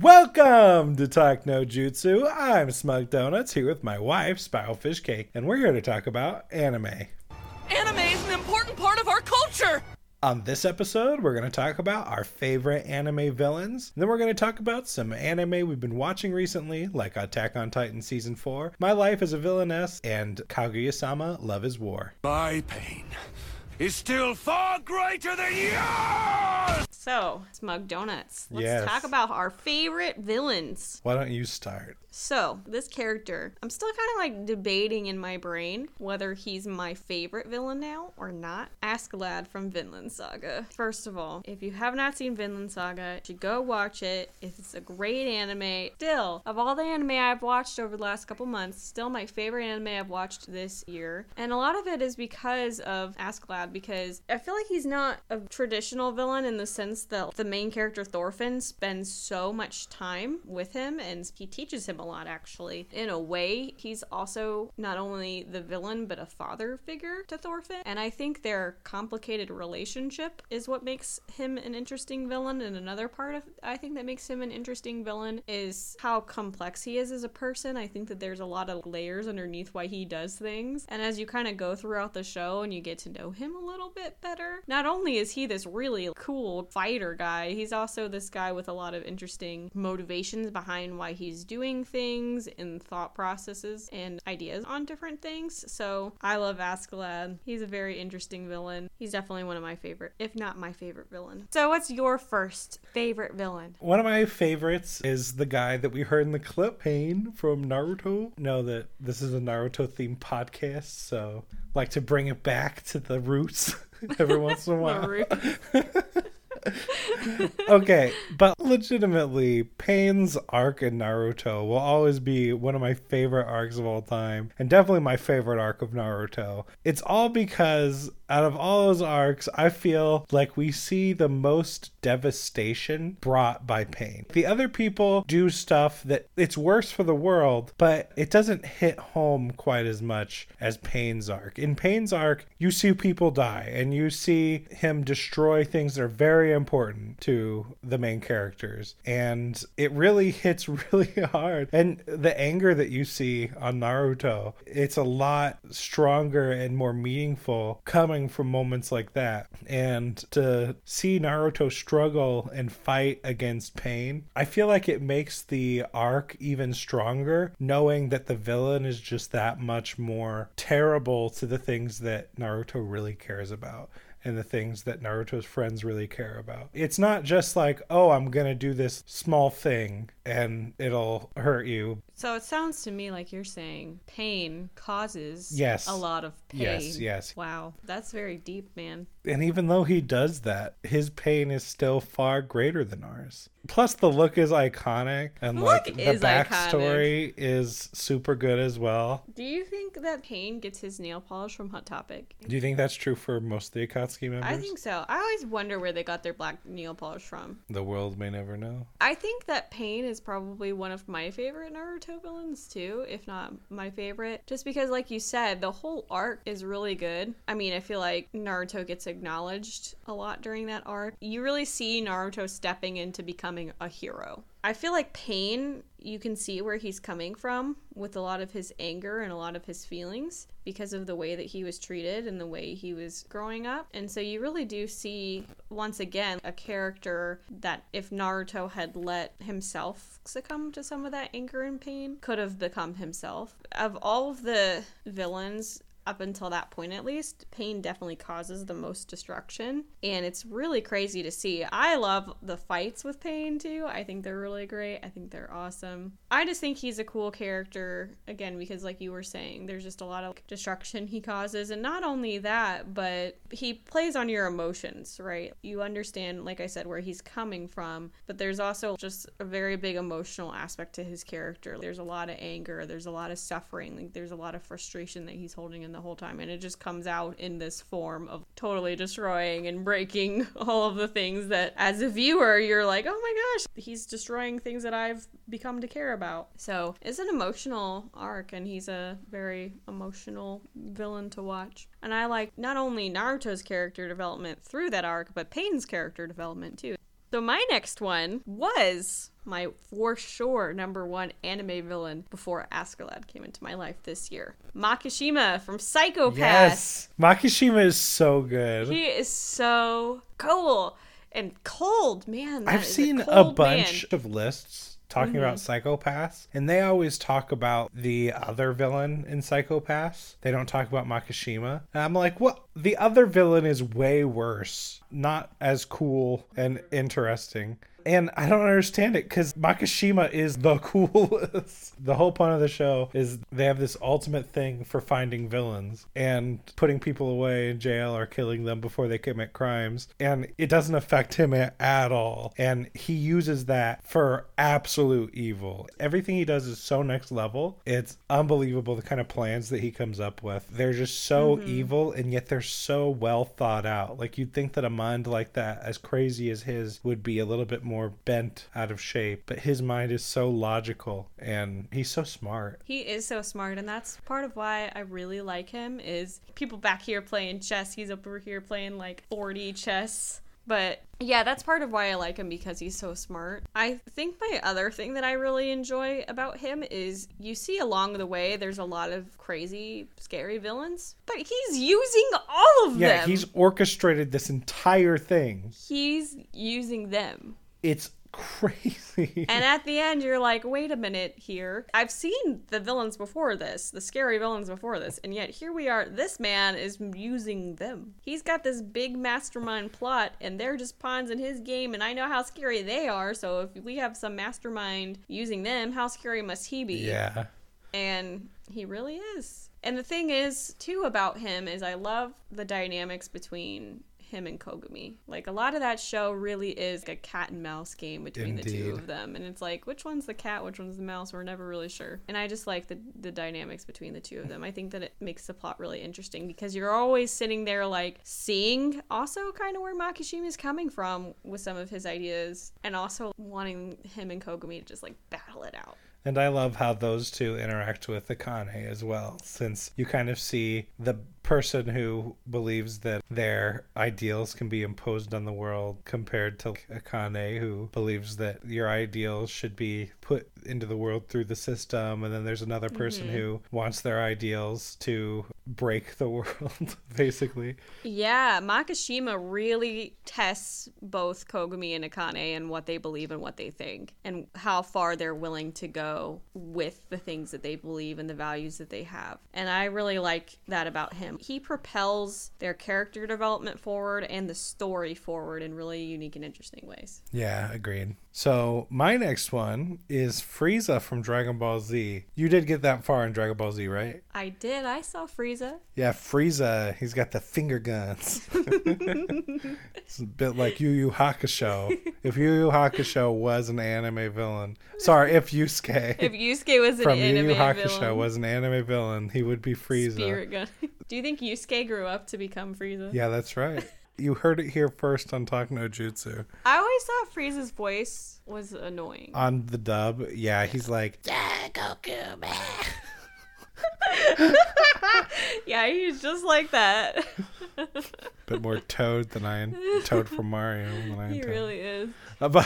Welcome to Talk No Jutsu. I'm Smug Donuts here with my wife, Spiral Fish Cake, and we're here to talk about anime. Anime is an important part of our culture! On this episode, we're going to talk about our favorite anime villains. And then we're going to talk about some anime we've been watching recently, like Attack on Titan Season 4, My Life as a Villainess, and Kaguya sama Love is War. My pain is still far greater than yours! So, Smug Donuts. Let's Yes. talk about our favorite villains. Why don't you start? So, this character, I'm still kind of like debating in my brain whether he's my favorite villain now or not. Askeladd from Vinland Saga. First of all, if you have not seen Vinland Saga, you should go watch it. It's a great anime. Still, of all the anime I've watched over the last couple months, still my favorite anime I've watched this year. And a lot of it is because of Askeladd, because I feel like he's not a traditional villain in the sense that the main character Thorfinn spends so much time with him and he teaches him a lot actually. In a way, he's also not only the villain but a father figure to Thorfinn. And I think their complicated relationship is what makes him an interesting villain. And another part of I think that makes him an interesting villain is how complex he is as a person. I think that there's a lot of layers underneath why he does things. And as you kind of go throughout the show and you get to know him a little bit better, not only is he this really cool fighter guy, he's also this guy with a lot of interesting motivations behind why he's doing things and thought processes and ideas on different things. So I love Askeladd. He's a very interesting villain. He's definitely one of my favorite, if not my favorite villain. So what's your first favorite villain? One of my favorites is the guy that we heard in the clip, Pain from Naruto. Know that this is a Naruto themed podcast, so like to bring it back to the roots every once in a while. Okay, but legitimately, Pain's arc in Naruto will always be one of my favorite arcs of all time, and definitely my favorite arc of Naruto. It's all because out of all those arcs, I feel like we see the most devastation brought by Pain. The other people do stuff that it's worse for the world, but it doesn't hit home quite as much as Pain's arc. In Pain's arc, you see people die and you see him destroy things that are very important to the main characters. And it really hits really hard. And the anger that you see on Naruto, it's a lot stronger and more meaningful coming from moments like that. And to see Naruto struggle and fight against pain, I feel like it makes the arc even stronger, knowing that the villain is just that much more terrible to the things that Naruto really cares about and the things that Naruto's friends really care about. It's not just like, oh, I'm going to do this small thing and it'll hurt you. So it sounds to me like you're saying pain causes Yes. a lot of pain. Yes, yes. Wow, that's very deep, man. And even though he does that, his pain is still far greater than ours. Plus, the look is iconic, and The like the backstory is super good as well. Do you think that Pain gets his nail polish from Hot Topic? Do you think that's true for most of the Akatsuki members? I think so. I always wonder where they got their black nail polish from. the world may never know. I think that Pain is probably one of my favorite Naruto villains too, if not my favorite. Just because, like you said, the whole arc is really good. I mean, I feel like Naruto gets acknowledged a lot during that arc. You really see Naruto stepping into becoming a hero. I feel like Pain, you can see where he's coming from with a lot of his anger and a lot of his feelings because of the way that he was treated and the way he was growing up. And so you really do see, once again, a character that if Naruto had let himself succumb to some of that anger and pain, could have become himself. Of all of the villains, up until that point at least, pain definitely causes the most destruction. And it's really crazy to see. I love the fights with pain too. I think they're really great. I think they're awesome. I just think he's a cool character, again, because like you were saying, there's just a lot of destruction he causes. And not only that, but he plays on your emotions, right? You understand, like I said, where he's coming from, but there's also just a very big emotional aspect to his character. There's a lot of anger, there's a lot of suffering, like there's a lot of frustration that he's holding in the whole time, and it just comes out in this form of totally destroying and breaking all of the things that, as a viewer, you're like, oh my gosh, he's destroying things that I've become to care about. So it's an emotional arc, and he's a very emotional villain to watch. And I like not only Naruto's character development through that arc, but Pain's character development too. So my next one was my for sure number one anime villain before Askeladd came into my life this year. Makishima from Psycho-Pass. Yes. Makishima is so good. He is so cool and cold, man. I've seen a, cold bunch man. of lists talking Mm-hmm. about Psycho-Pass, and they always talk about the other villain in Psycho-Pass. They don't talk about Makishima. And I'm like, what? The other villain is way worse, not as cool and interesting. And I don't understand it because Makishima is the coolest. the whole point of the show is they have this ultimate thing for finding villains and putting people away in jail or killing them before they commit crimes. And it doesn't affect him at all. And he uses that for absolute evil. Everything he does is so next level. It's unbelievable the kind of plans that he comes up with. They're just so mm-hmm. evil and yet they're so well thought out. Like you'd think that a mind like that, as crazy as his, would be a little bit more bent out of shape. But his mind is so logical and he's so smart. He is so smart, and that's part of why I really like him. Is people back here playing chess, he's over here playing like 40 chess. But yeah, that's part of why I like him because he's so smart. I think my other thing that I really enjoy about him is you see along the way there's a lot of crazy, scary villains, but he's using all of Yeah, them. Yeah, he's orchestrated this entire thing. he's using them. It's crazy. And at the end, you're like, wait a minute here. I've seen the villains before this, the scary villains before this, and yet here we are. This man is using them. He's got this big mastermind plot, and they're just pawns in his game, and I know how scary they are, so if we have some mastermind using them, how scary must he be? yeah. and he really is. And the thing is, too, about him is I love the dynamics between him and Kogami. Like a lot of that show really is a cat and mouse game between the two of them, and it's like which one's the cat, which one's the mouse. We're never really sure. And I just like the the dynamics between the two of them. I think that it makes the plot really interesting because you're always sitting there like seeing also kind of where Makishima is coming from with some of his ideas, and also wanting him and Kogami to just like battle it out. And I love how those two interact with Akane as well, since you kind of see the person who believes that their ideals can be imposed on the world compared to Akane who believes that your ideals should be put into the world through the system and then there's another person mm-hmm. who wants their ideals to break the world basically. Yeah, Makishima really tests both Kogami and Akane and what they believe and what they think, and how far they're willing to go with the things that they believe and the values that they have. And I really like that about him. He propels their character development forward and the story forward in really unique and interesting ways. Yeah, agreed. So my next one is Frieza from Dragon Ball Z. You did get that far in Dragon Ball Z, right? I did. I saw Frieza. Yeah, Frieza, he's got the finger guns. it's a bit like Yu Yu Hakusho. If Yu Yu Hakusho was an anime villain, sorry, if Yusuke If Yusuke was an from Yu Yu Hakusho villain, was an anime villain, he would be Frieza. spirit gun. Do you think Yusuke grew up to become Frieza? Yeah, that's right. You heard it here first on Talk No Jutsu. I always thought Frieza's voice was annoying. On the dub, yeah, he's like, Yeah, Goku, man. yeah, he's just like that. a bit more Toad than I am. Toad from Mario. Than I am he Toad. really is. Uh,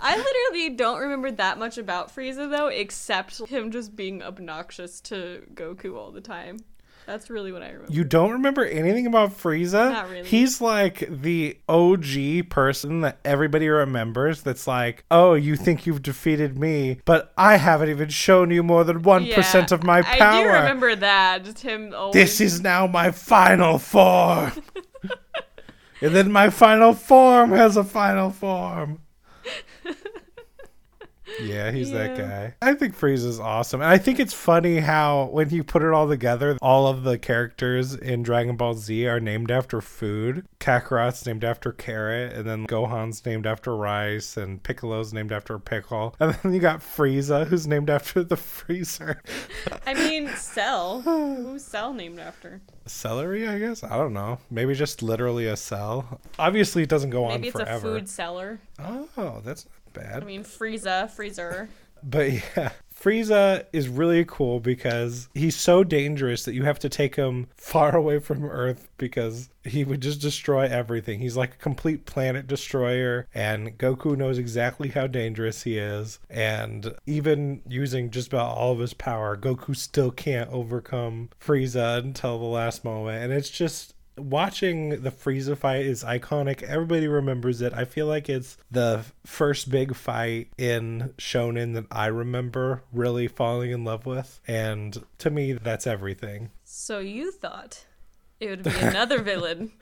I literally don't remember that much about Frieza though, except him just being obnoxious to Goku all the time. That's really what I remember. You don't remember anything about Frieza? Not really. He's like the OG person that everybody remembers that's like, oh, you think you've defeated me, but I haven't even shown you more than 1% of my power. I do remember that. Just him always. This is now my final form. and then my final form has a final form. Yeah, he's that guy. I think Frieza's awesome. And I think it's funny how when you put it all together, all of the characters in Dragon Ball Z are named after food. Kakarot's named after carrot, and then Gohan's named after rice, and Piccolo's named after pickle. And then you got Frieza, who's named after the freezer. I mean, Cell. Who's Cell named after? Celery, I guess? I don't know. Maybe just literally a cell. Obviously, it doesn't go Maybe on it's a food seller. Oh, that's bad. I mean, Frieza, Freezer. But yeah, Frieza is really cool because he's so dangerous that you have to take him far away from Earth because he would just destroy everything. He's like a complete planet destroyer, and Goku knows exactly how dangerous he is. And even using just about all of his power, Goku still can't overcome Frieza until the last moment. And it's just watching the Frieza fight is iconic. Everybody remembers it. I feel like it's the first big fight in Shonen that I remember really falling in love with. And to me, that's everything. So you thought it would be another villain,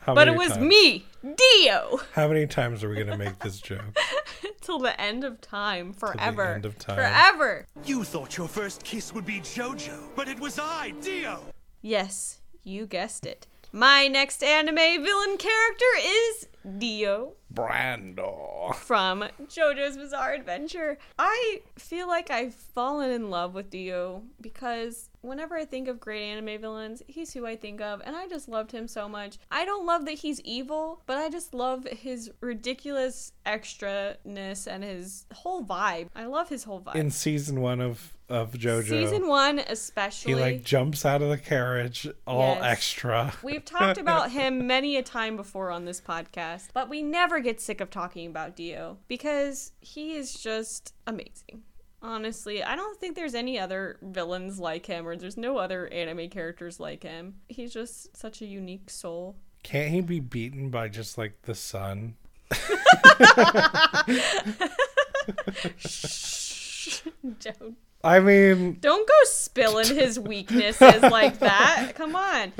How but it was times- me, Dio, How many times are we going to make this joke? till the end of time, forever, end of time. forever. You thought your first kiss would be JoJo, but it was I, Dio! Yes, you guessed it. My next anime villain character is Dio Brando. from JoJo's Bizarre Adventure. I feel like I've fallen in love with Dio because whenever I think of great anime villains, he's who I think of, and I just loved him so much. I don't love that he's evil, but I just love his ridiculous extraness and his whole vibe. I love his whole vibe. In season one of, of JoJo, Season one, especially. he like jumps out of the carriage all Yes. extra. We've talked about him many a time before on this podcast, but we never get sick of talking about Dio because he is just amazing. Honestly, I don't think there's any other villains like him or there's no other anime characters like him. He's just such a unique soul. Can't he be beaten by just like the sun? Shh, Don't I mean, don't go spilling his weaknesses like that. Come on.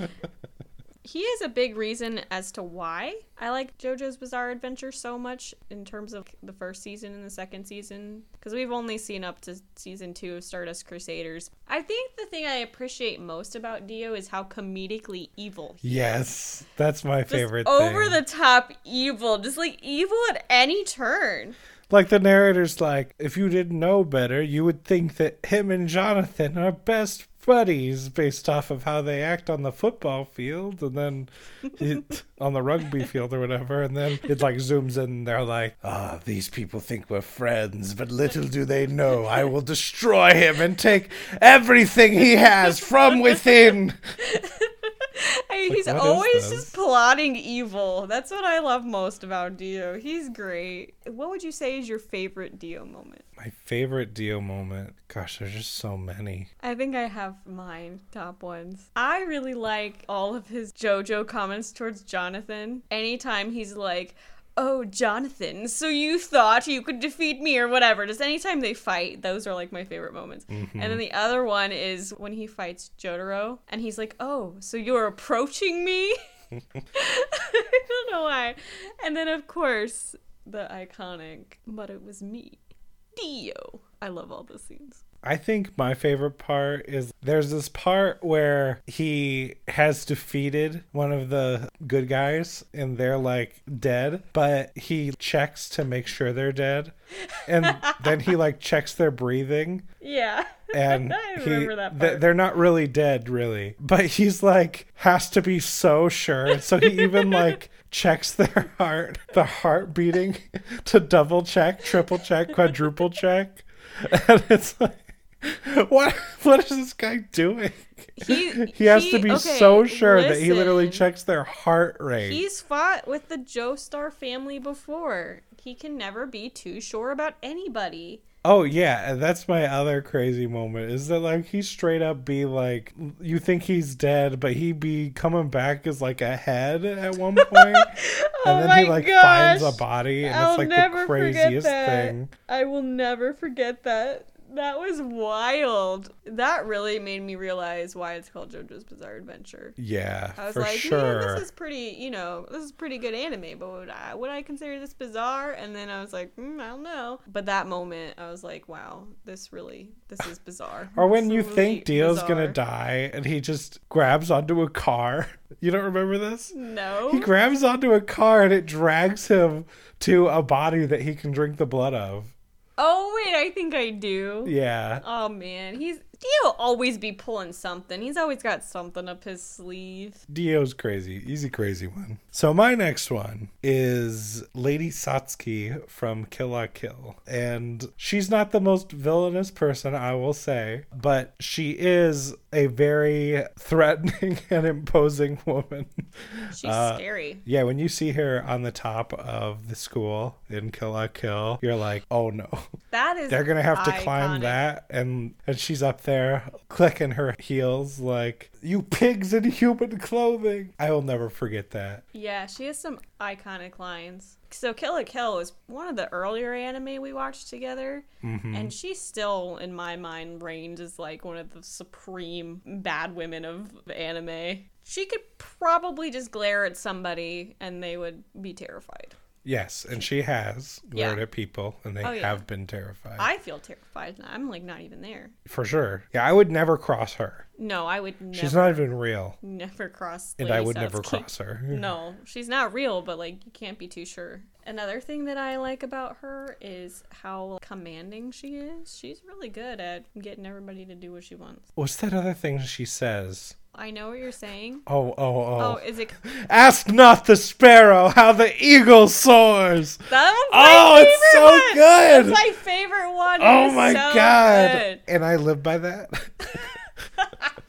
He is a big reason as to why I like JoJo's Bizarre Adventure so much in terms of the first season and the second season. Because we've only seen up to season two of Stardust Crusaders. I think the thing I appreciate most about Dio is how comedically evil he yes, that's my is. favorite Just thing. over the top evil. Just like evil at any turn. Like the narrator's like, if you didn't know better, you would think that him and Jonathan are best buddies based off of how they act on the football field and then it, on the rugby field or whatever. And then it like zooms in and they're like, ah, these people think we're friends, but little do they know I will destroy him and take everything he has from within. Hey, he's what is always just plotting evil. That's what I love most about Dio. He's great. What would you say is your favorite Dio moment? My favorite Dio moment. Gosh, there's just so many. I think I have mine, top ones. I really like all of his JoJo comments towards Jonathan. Anytime he's like, Oh, Jonathan, so you thought you could defeat me or whatever. Just anytime they fight, those are like my favorite moments. Mm-hmm. And then the other one is when he fights Jotaro and he's like, Oh, so you're approaching me? I don't know why. And then, of course, the iconic, but it was me, Dio. I love all the scenes. I think my favorite part is there's this part where he has defeated one of the good guys and they're like dead, but he checks to make sure they're dead. And then he like checks their breathing Yeah. and I he that th- part. they're not really dead really, but he's like has to be so sure. So he even like checks their heart, the heart beating to double check, triple check, quadruple check. And it's like what what is this guy doing? He, He has to be okay, so sure that he literally checks their heart rate. He's fought with the Joestar family before. He can never be too sure about anybody. Oh yeah, that's my other crazy moment is that like he straight up be like you think he's dead, but he be coming back as like a head at one point, and Oh then my he like finds a body, and I'll it's like never the forget craziest that. thing. I will never forget that. That was wild. That really made me realize why it's called JoJo's Bizarre Adventure. Yeah, I was for like, sure. yeah, this is pretty, you know, this is pretty good anime, but would I, would I consider this bizarre? And then I was like, mm, I don't know. But that moment, I was like, wow, this really, this is bizarre. or when you really think Dio's gonna die, and he just grabs onto a car. You don't remember this? No. He grabs onto a car and it drags him to a body that he can drink the blood of. Oh, wait, I think I do. Yeah. Oh, man. He's Dio always be pulling something. He's always got something up his sleeve. Dio's crazy. He's a crazy one. So my next one is Lady Satsuki from Kill la Kill. And she's not the most villainous person, I will say, but she is a very threatening and imposing woman. She's Uh, scary. Yeah, when you see her on the top of the school in Kill la Kill, you're like, oh no. That is They're gonna have to climb that and and she's up there clicking her heels like you pigs in human clothing. I will never forget that. Yeah, she has some iconic lines. So Kill la Kill was one of the earlier anime we watched together, Mm-hmm. and she still, in my mind, reigns as like one of the supreme bad women of anime. She could probably just glare at somebody and they would be terrified. Yes, and she has glared Yeah. at people and they Oh, yeah. have been terrified. I feel terrified. I'm like not even there. For sure. Yeah, I would never cross her. No, I would never. She's not even real. never cross. And I would never Satsuki. cross her. No, she's not real, but like you can't be too sure. Another thing that I like about her is how commanding she is. She's really good at getting everybody to do what she wants. What's that other thing she says? I know what you're saying. Oh, oh, Oh, oh. is it Ask not the sparrow how the eagle soars. that Oh, my it's so one. good. That's my favorite one. Oh my so god. good. And I live by that.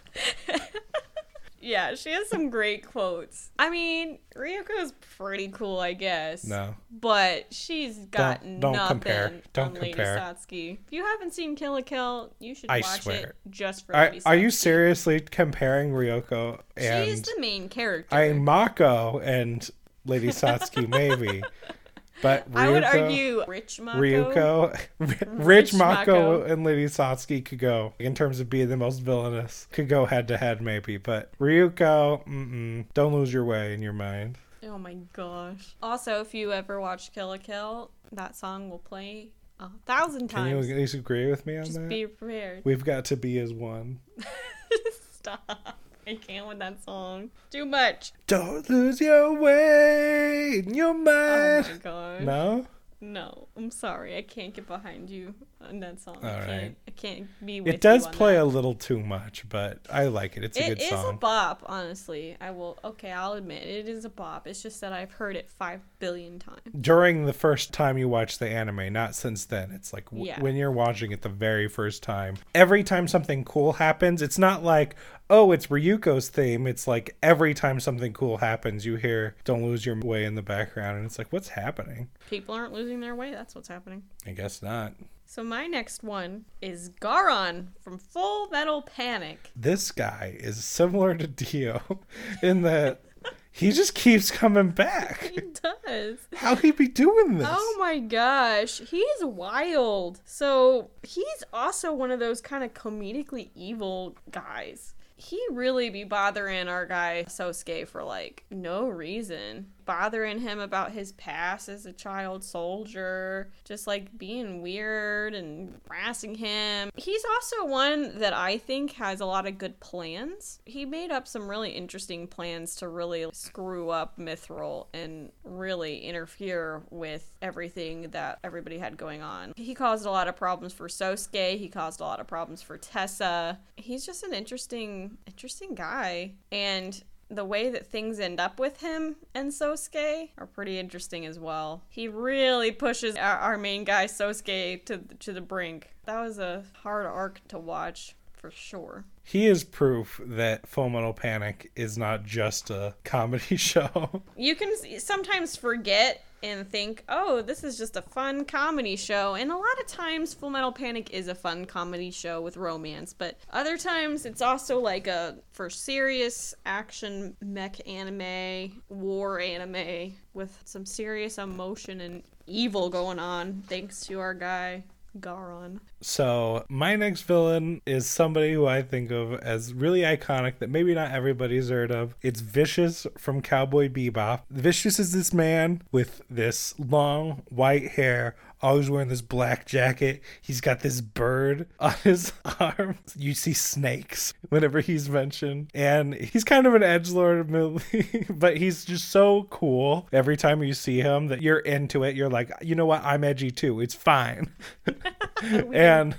Yeah, she has some great quotes. I mean, Ryuko's pretty cool, I guess. no. But she's got Don't- don't nothing compare. Don't compare. Satsuki. If you haven't seen Kill la Kill, you should I watch swear. it just for Are, are you seriously comparing Ryuko and She's the main character. I mean Mako and Lady Satsuki maybe, but Ryuko, I would argue Rich Mako. Ryuko, Rich, Rich Mako, Mako. and Lady Satsuki could go in terms of being the most villainous. Could go head to head maybe, but Ryuko, mm-mm, don't lose your way in your mind. Oh my gosh. Also, if you ever watch Kill la Kill, that song will play a thousand Can you times. at least agree with me on Just that? be prepared. We've got to be as one. Stop. I can't with that song. Too much. Don't lose your way in your Oh mind. my gosh. no. No, I'm sorry. I can't get behind you on that song. I can't. right. I can't be with It does play that. a little too much, but I like it. It's a It good It is a bop, honestly. I will. Okay, I'll admit it is a bop. It's just that I've heard it five billion times. During the first time you watch the anime, not since then. It's like w- Yeah. when you're watching it the very first time. Every time something cool happens, it's not like, oh, it's Ryuko's theme. It's like every time something cool happens, you hear Don't Lose Your Way in the background. And it's like, what's happening? People aren't losing their way. That's what's happening. I guess not. So my next one is Gauron from Full Metal Panic. This guy is similar to Dio in that he just keeps coming back. He does. How he be doing this? Oh my gosh, he's wild. So he's also one of those kind of comedically evil guys. He really be bothering our guy Sosuke for like no reason. Bothering him about his past as a child soldier, just like being weird and harassing him. He's also one that I think has a lot of good plans. He made up some really interesting plans to really screw up Mithril and really interfere with everything that everybody had going on. He caused a lot of problems for Sosuke, he caused a lot of problems for Tessa. He's just an interesting interesting guy and the way that things end up with him and Sosuke are pretty interesting as well. He really pushes our, our main guy Sosuke to to the brink. That was a hard arc to watch for sure. He is proof that Full Metal Panic is not just a comedy show. You can sometimes forget and think, "Oh, this is just a fun comedy show." And a lot of times Full Metal Panic is a fun comedy show with romance, but other times it's also like a for serious action mech anime, war anime with some serious emotion and evil going on thanks to our guy Gauron. So, my next villain is somebody who I think of as really iconic that maybe not everybody's heard of. It's Vicious from Cowboy Bebop. Vicious is this man with this long white hair, always wearing this black jacket. He's got this bird on his arm. You see snakes whenever he's mentioned. And he's kind of an edgelord, admittedly, but he's just so cool every time you see him that you're into it. You're like, you know what? I'm edgy too. It's fine. and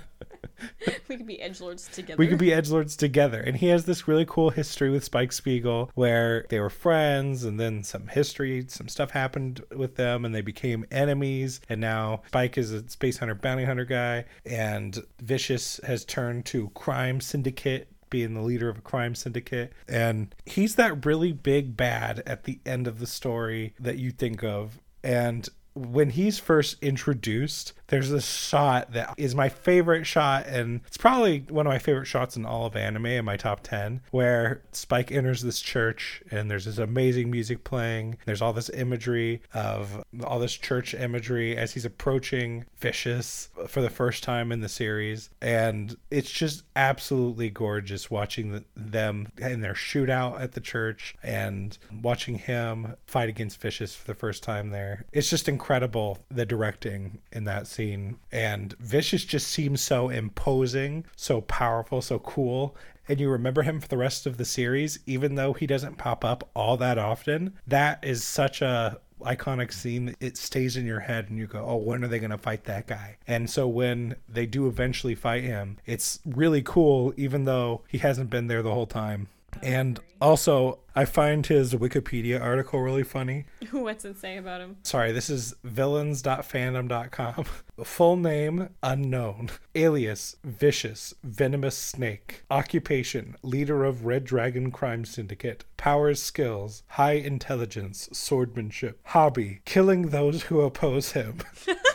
we could be edge lords together. We could be edge lords together. And he has this really cool history with Spike Spiegel where they were friends and then some history, some stuff happened with them and they became enemies. And now Spike is a space hunter bounty hunter guy and Vicious has turned to crime syndicate being the leader of a crime syndicate. And he's that really big bad at the end of the story that you think of. And when he's first introduced, there's this shot that is my favorite shot, and it's probably one of my favorite shots in all of anime in my top 10, where Spike enters this church and there's this amazing music playing. There's all this imagery of all this church imagery as he's approaching Vicious for the first time in the series. And it's just absolutely gorgeous watching the, them in their shootout at the church and watching him fight against Vicious for the first time there. It's just incredible the directing in that scene. And Vicious just seems so imposing, so powerful, so cool. And you remember him for the rest of the series, even though he doesn't pop up all that often. That is such a iconic scene it stays in your head and you go oh when are they going to fight that guy and so when they do eventually fight him it's really cool even though he hasn't been there the whole time and also i find his wikipedia article really funny. What's it say about him? sorry this is villains.fandom.com full name unknown. Alias vicious venomous snake. Occupation leader of red dragon crime syndicate. Powers skills high intelligence swordsmanship hobby killing those who oppose him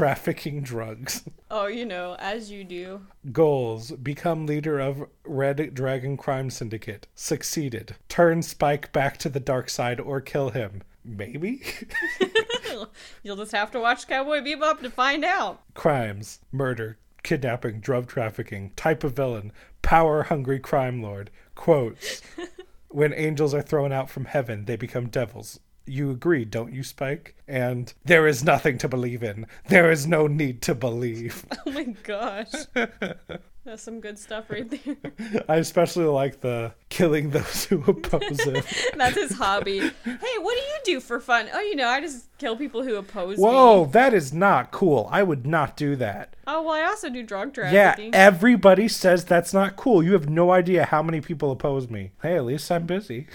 trafficking drugs Oh, you know, as you do. Goals Become leader of Red Dragon Crime Syndicate. Succeeded. Turn Spike back to the dark side or kill him. Maybe? You'll just have to watch Cowboy Bebop to find out. Crimes Murder, kidnapping, drug trafficking. Type of villain Power hungry crime lord. Quotes When angels are thrown out from heaven, they become devils. You agree, don't you, Spike? And there is nothing to believe in. There is no need to believe. Oh my gosh. That's some good stuff right there. I especially like the killing those who oppose him. That's his hobby. Hey, what do you do for fun? Oh, you know, I just kill people who oppose Whoa, me. Whoa, that is not cool. I would not do that. Oh, well, I also do drug trafficking. Yeah, everybody says that's not cool. You have no idea how many people oppose me. Hey, at least I'm busy.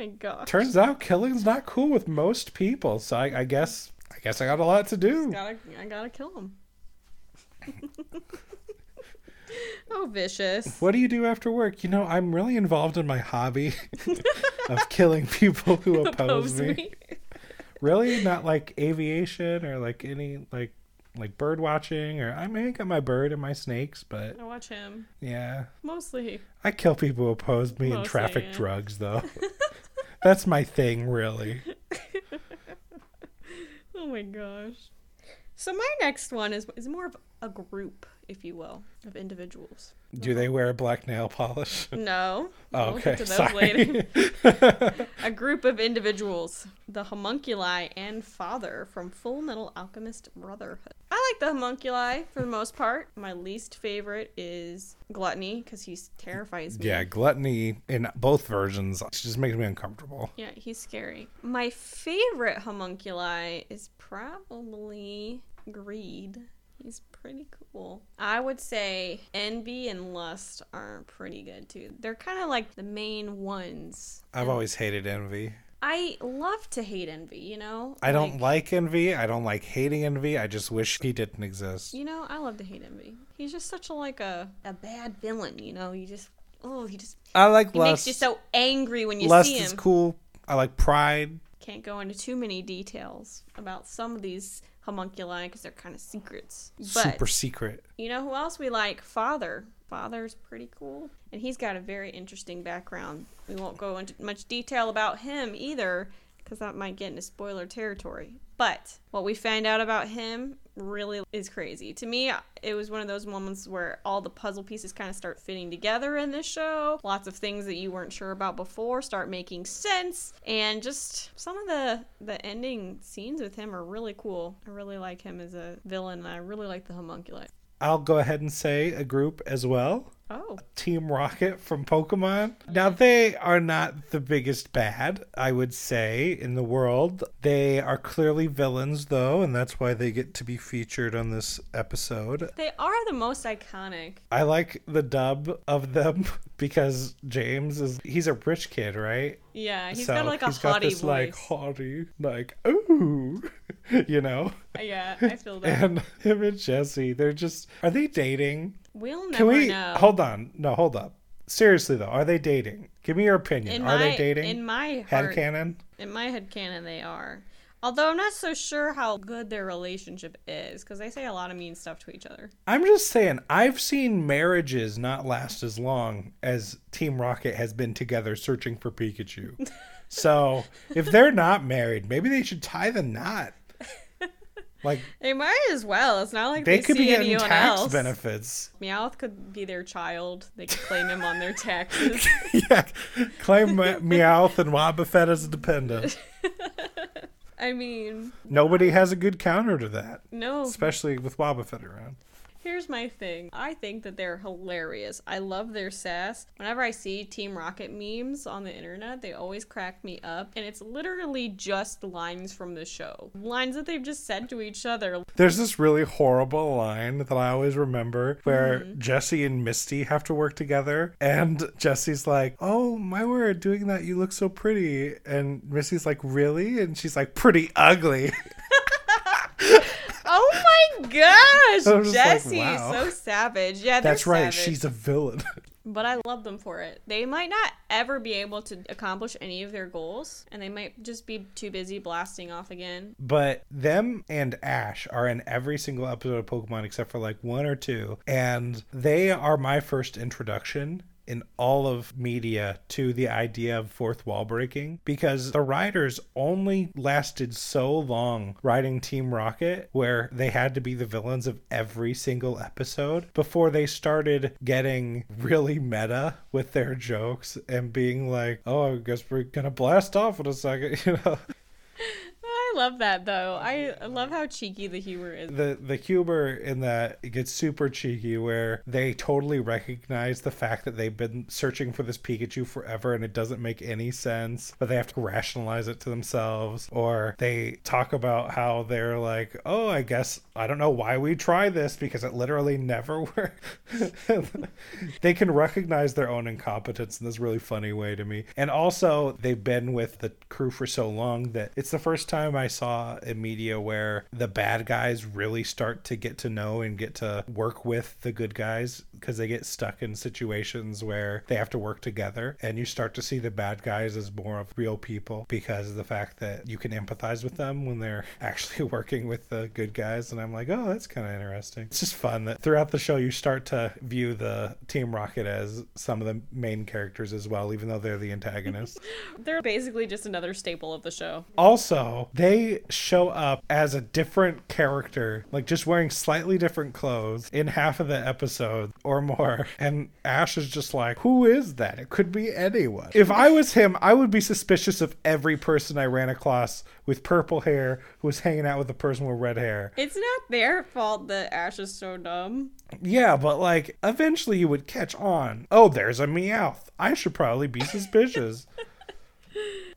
My gosh. Turns out killing's not cool with most people, so I, I guess I guess I got a lot to do. Gotta, I gotta kill him. oh, vicious. What do you do after work? You know, I'm really involved in my hobby of killing people who oppose, Oppose me. me. Really? Not like aviation or like any like like bird watching or I mean I got my bird and my snakes, but I watch him. yeah. Mostly. I kill people who oppose me and Mostly, traffic yeah. drugs though. That's my thing really. Oh my gosh. So my next one is is more of a group, if you will, of individuals. Do they uh-huh. wear black nail polish? No. Oh, we'll okay, those sorry. a group of individuals. The homunculi and father from Full Metal Alchemist Brotherhood. I the homunculi for the most part. My least favorite is Gluttony because he terrifies me. yeah, gluttony in both versions just makes me uncomfortable. Yeah, he's scary. My favorite homunculi is probably Greed. He's pretty cool. I would say Envy and Lust are pretty good too. They're kind of like the main ones. I've always hated envy. I love to hate Envy, you know? I don't like envy. I don't like hating envy. I just wish he didn't exist. You know, I love to hate Envy. He's just such a like a, a bad villain, you know? You just oh, he just I like he lust. makes you so angry when you lust see him. is cool. I like pride. can't go into too many details about some of these homunculi because they're kind of secrets. But Super secret. you know who else we like? Father. Father's pretty cool, and he's got a very interesting background. We won't go into much detail about him either because that might get into spoiler territory. But what we find out about him really is crazy. To me, it was one of those moments where all the puzzle pieces kind of start fitting together in this show. Lots of things that you weren't sure about before start making sense, and just some of the the ending scenes with him are really cool. I really like him as a villain, and I really like the homunculi. I'll go ahead and say a group as well. Oh. Team Rocket from Pokemon. Now, they are not the biggest bad, I would say, in the world. They are clearly villains, though, and that's why they get to be featured on this episode. They are the most iconic. I like the dub of them because James is, he's a rich kid, right? Yeah, he's So got like a he's haughty got this, voice. like, haughty, like, ooh, you know? yeah, I feel that. And him and Jessie, they're just, are they dating? we'll never Can we know. hold on? No, hold up. Seriously though, are they dating? Give me your opinion. in are my, they dating? In my Head canon? in my head canon, they are. Although I'm not so sure how good their relationship is, because they say a lot of mean stuff to each other. I'm just saying, I've seen marriages not last as long as Team Rocket has been together searching for Pikachu. so if they're not married, maybe they should tie the knot. Like They might as well. It's not like they they, could see be getting anyone tax else. benefits. Meowth could be their child. They could claim him on their taxes. yeah, claim Me- Meowth and Wobbuffet as a dependent. I mean, Nobody has a good counter to that, no. especially with Wobbuffet around. Here's my thing. I think that they're hilarious. I love their sass. Whenever I see Team Rocket memes on the internet, they always crack me up. And it's literally just lines from the show. Lines that they've just said to each other. There's this really horrible line that I always remember where Mm-hmm. Jessie and Misty have to work together, and Jessie's like, "Oh my word, doing that you look so pretty," and Misty's like, "Really?" and she's like, "Pretty ugly." Oh my gosh! Just like, Jessie wow. is so savage. Yeah, That's right, savage. she's a villain. But I love them for it. They might not ever be able to accomplish any of their goals, and they might just be too busy blasting off again. but them and Ash are in every single episode of Pokemon except for like one or two, and they are my first introduction in all of media to the idea of fourth wall breaking because the writers only lasted so long writing Team Rocket where they had to be the villains of every single episode before they started getting really meta with their jokes and being like, "Oh, I guess we're going to blast off in a second, you know. I love that though. I love how cheeky the humor is. the the humor in that it gets super cheeky where they totally recognize the fact that they've been searching for this Pikachu forever and it doesn't make any sense, but they have to rationalize it to themselves. Or they talk about how they're like, oh, I guess I don't know why we try this because it literally never worked. they can recognize their own incompetence in this really funny way to me. And also, they've been with the crew for so long that it's the first time I saw in media where the bad guys really start to get to know and get to work with the good guys because they get stuck in situations where they have to work together. And you start to see the bad guys as more of real people because of the fact that you can empathize with them when they're actually working with the good guys. And I'm like, oh, that's kind of interesting. It's just fun that throughout the show you start to view the Team Rocket as some of the main characters as well, even though they're the antagonists. They're basically just another staple of the show. also, they show up as a different character, like just wearing slightly different clothes in half of the episode or more. And Ash is just like, who is that? It could be anyone. If I was him, I would be suspicious of every person I ran across with purple hair who was hanging out with a person with red hair. It's not their fault that Ash is so dumb. Yeah, but like eventually you would catch on. Oh, there's a Meowth. I should probably be suspicious.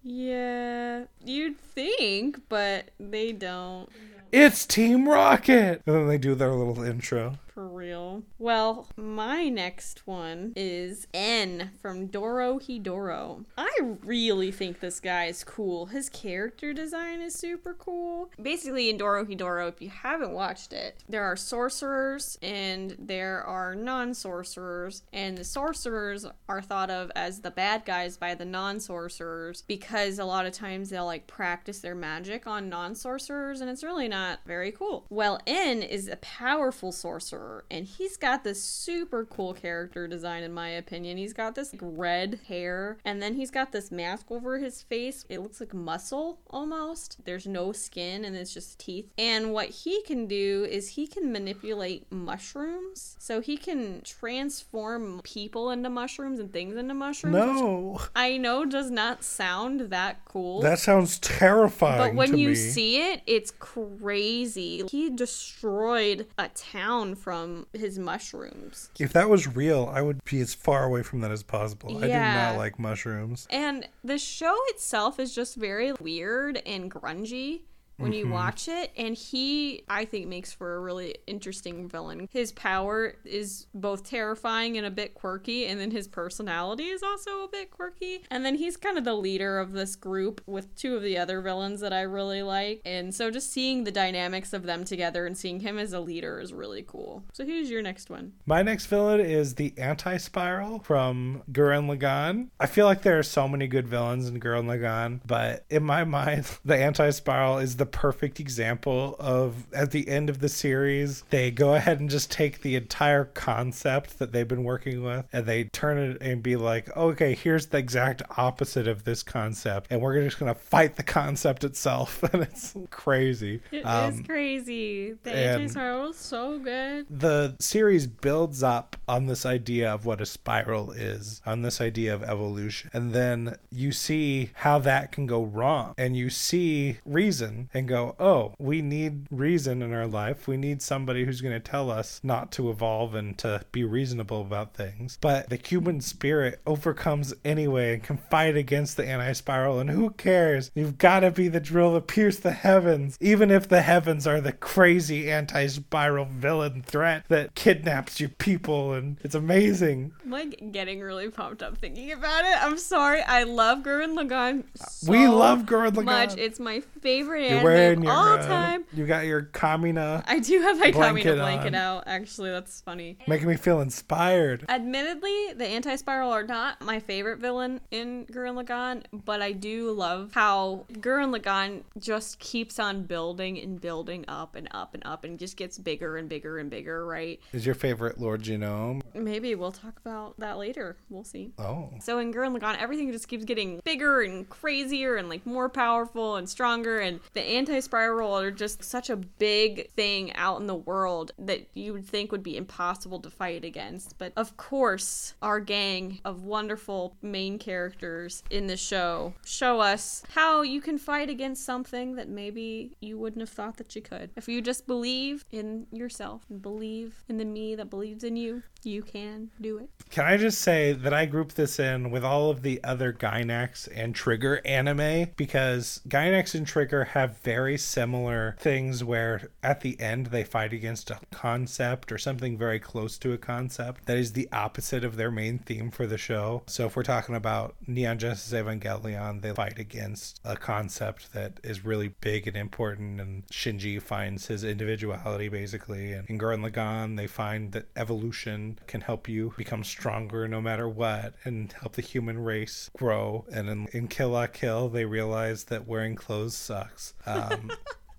Yeah, you'd think, but they don't. it's Team Rocket. And then they do their little intro. For real. Well, my next one is En from Dorohedoro. I really think this guy is cool. His character design is super cool. Basically, in Dorohedoro, if you haven't watched it, there are sorcerers and there are non sorcerers, and the sorcerers are thought of as the bad guys by the non sorcerers because a lot of times they'll like practice their magic on non sorcerers, and it's really not very cool. Well, En is a powerful sorcerer, and he's got this super cool character design, in my opinion. He's got this like, red hair, and then he's got this mask over his face. It looks like muscle almost. There's no skin, and it's just teeth. And what he can do is he can manipulate mushrooms. So he can transform people into mushrooms and things into mushrooms. No, I know does not sound that cool. that sounds terrifying. But when you me. see it, it's crazy. He destroyed a town from his mushrooms. if that was real, I would be as far away from that as possible. I do not like mushrooms. And the show itself is just very weird and grungy when you Mm-hmm. watch it. And he, I think, makes for a really interesting villain. His power is both terrifying and a bit quirky, and then his personality is also a bit quirky. And then he's kind of the leader of this group with two of the other villains that I really like. And so just seeing the dynamics of them together and seeing him as a leader is really cool. So who's your next one? My next villain is the Anti Spiral from Gurren Lagann. I feel like there are so many good villains in Gurren Lagann, but in my mind, the Anti Spiral is the perfect example of at the end of the series, they go ahead and just take the entire concept that they've been working with and they turn it and be like, okay, here's the exact opposite of this concept, and we're just gonna fight the concept itself, and it's crazy. It is Um, crazy. The and- anti-spiral is so good. the series builds up on this idea of what a spiral is, on this idea of evolution. And then you see how that can go wrong. And you see reason and go, oh, we need reason in our life. We need somebody who's going to tell us not to evolve and to be reasonable about things. But the human spirit overcomes anyway and can fight against the anti spiral. And who cares? You've got to be the drill that pierce the heavens, even if the heavens are the crazy anti spiral villain threat that kidnaps your people. And it's amazing. I'm like getting really pumped up thinking about it. I'm sorry. I love Gurren Lagann. So we love Gurren Lagann. much. It's my favorite You're wearing your all uh, time. You got your Kamina, I do have my blanket Kamina blanket on. out. Actually, that's funny. making me feel inspired. Admittedly, the anti-spiral are not my favorite villain in Gurren Lagann, but I do love how Gurren Lagann just keeps on building and building up and up and up and just gets bigger and bigger and bigger, right? Is your favorite Lord Genome? Maybe we'll talk about that later. We'll see. Oh. So in Gurren Lagann, everything just keeps getting bigger and crazier and like more powerful and stronger. And the anti-spiral are just such a big thing out in the world that you would think would be impossible to fight against. But of course, our gang of wonderful main characters in the show show us how you can fight against something that maybe you wouldn't have thought that you could. If you just believe in yourself and believe in the me that believes in you, you can do it. Can I just say that I group this in with all of the other Gainax and Trigger anime because Gainax and Trigger have very similar things where at the end they fight against a concept or something very close to a concept that is the opposite of their main theme for the show. So if we're talking about Neon Genesis Evangelion, they fight against a concept that is really big and important and Shinji finds his individuality basically. And in Gurren Lagann, they find that evolution can help you become stronger no matter what and help the human race grow. And in, in Kill La Kill, they realize that wearing clothes sucks. Um,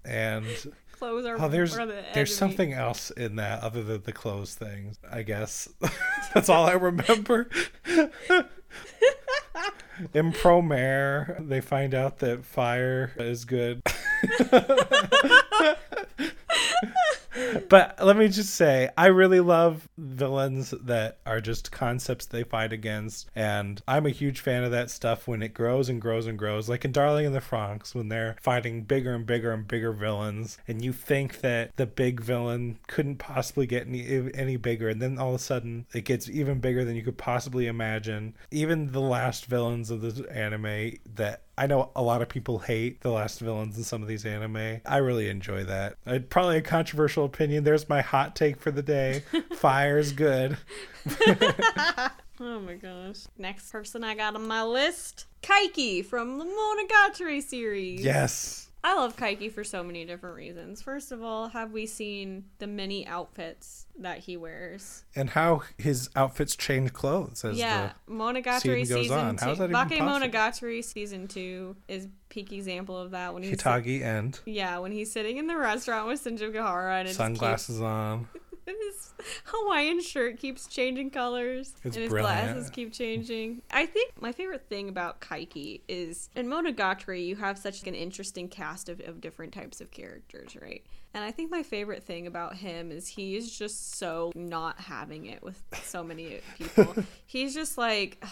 and Clothes are oh, there's there's something else in that other than the clothes things. I guess that's all I remember. in Promare, they find out that fire is good. but let me just say, I really love villains that are just concepts they fight against. And I'm a huge fan of that stuff when it grows and grows and grows. Like in Darling in the Franxx, when they're fighting bigger and bigger and bigger villains, and you think that the big villain couldn't possibly get any, any bigger. And then all of a sudden, it gets even bigger than you could possibly imagine. Even the last villains of the anime that I know a lot of people hate the last villains in some of these anime. I really enjoy that. Uh, probably a controversial opinion. There's my hot take for the day. Fire's good. Oh my gosh. Next person I got on my list Kaiki from the Monogatari series. Yes. I love Kaiki for so many different reasons. First of all, have we seen the many outfits that he wears? And how his outfits change clothes as yeah, Monogatari scene goes season on. two. How is that even Bake possible? Monogatari season two is peak example of that when he's Hitagi end. yeah when he's sitting in the restaurant with Senjougahara and. Sunglasses on. His Hawaiian shirt keeps changing colors. It's and his brilliant. glasses keep changing. I think my favorite thing about Kaiki is in Monogatari, you have such an interesting cast of, of different types of characters, right? And I think my favorite thing about him is he is just so not having it with so many people. He's just like,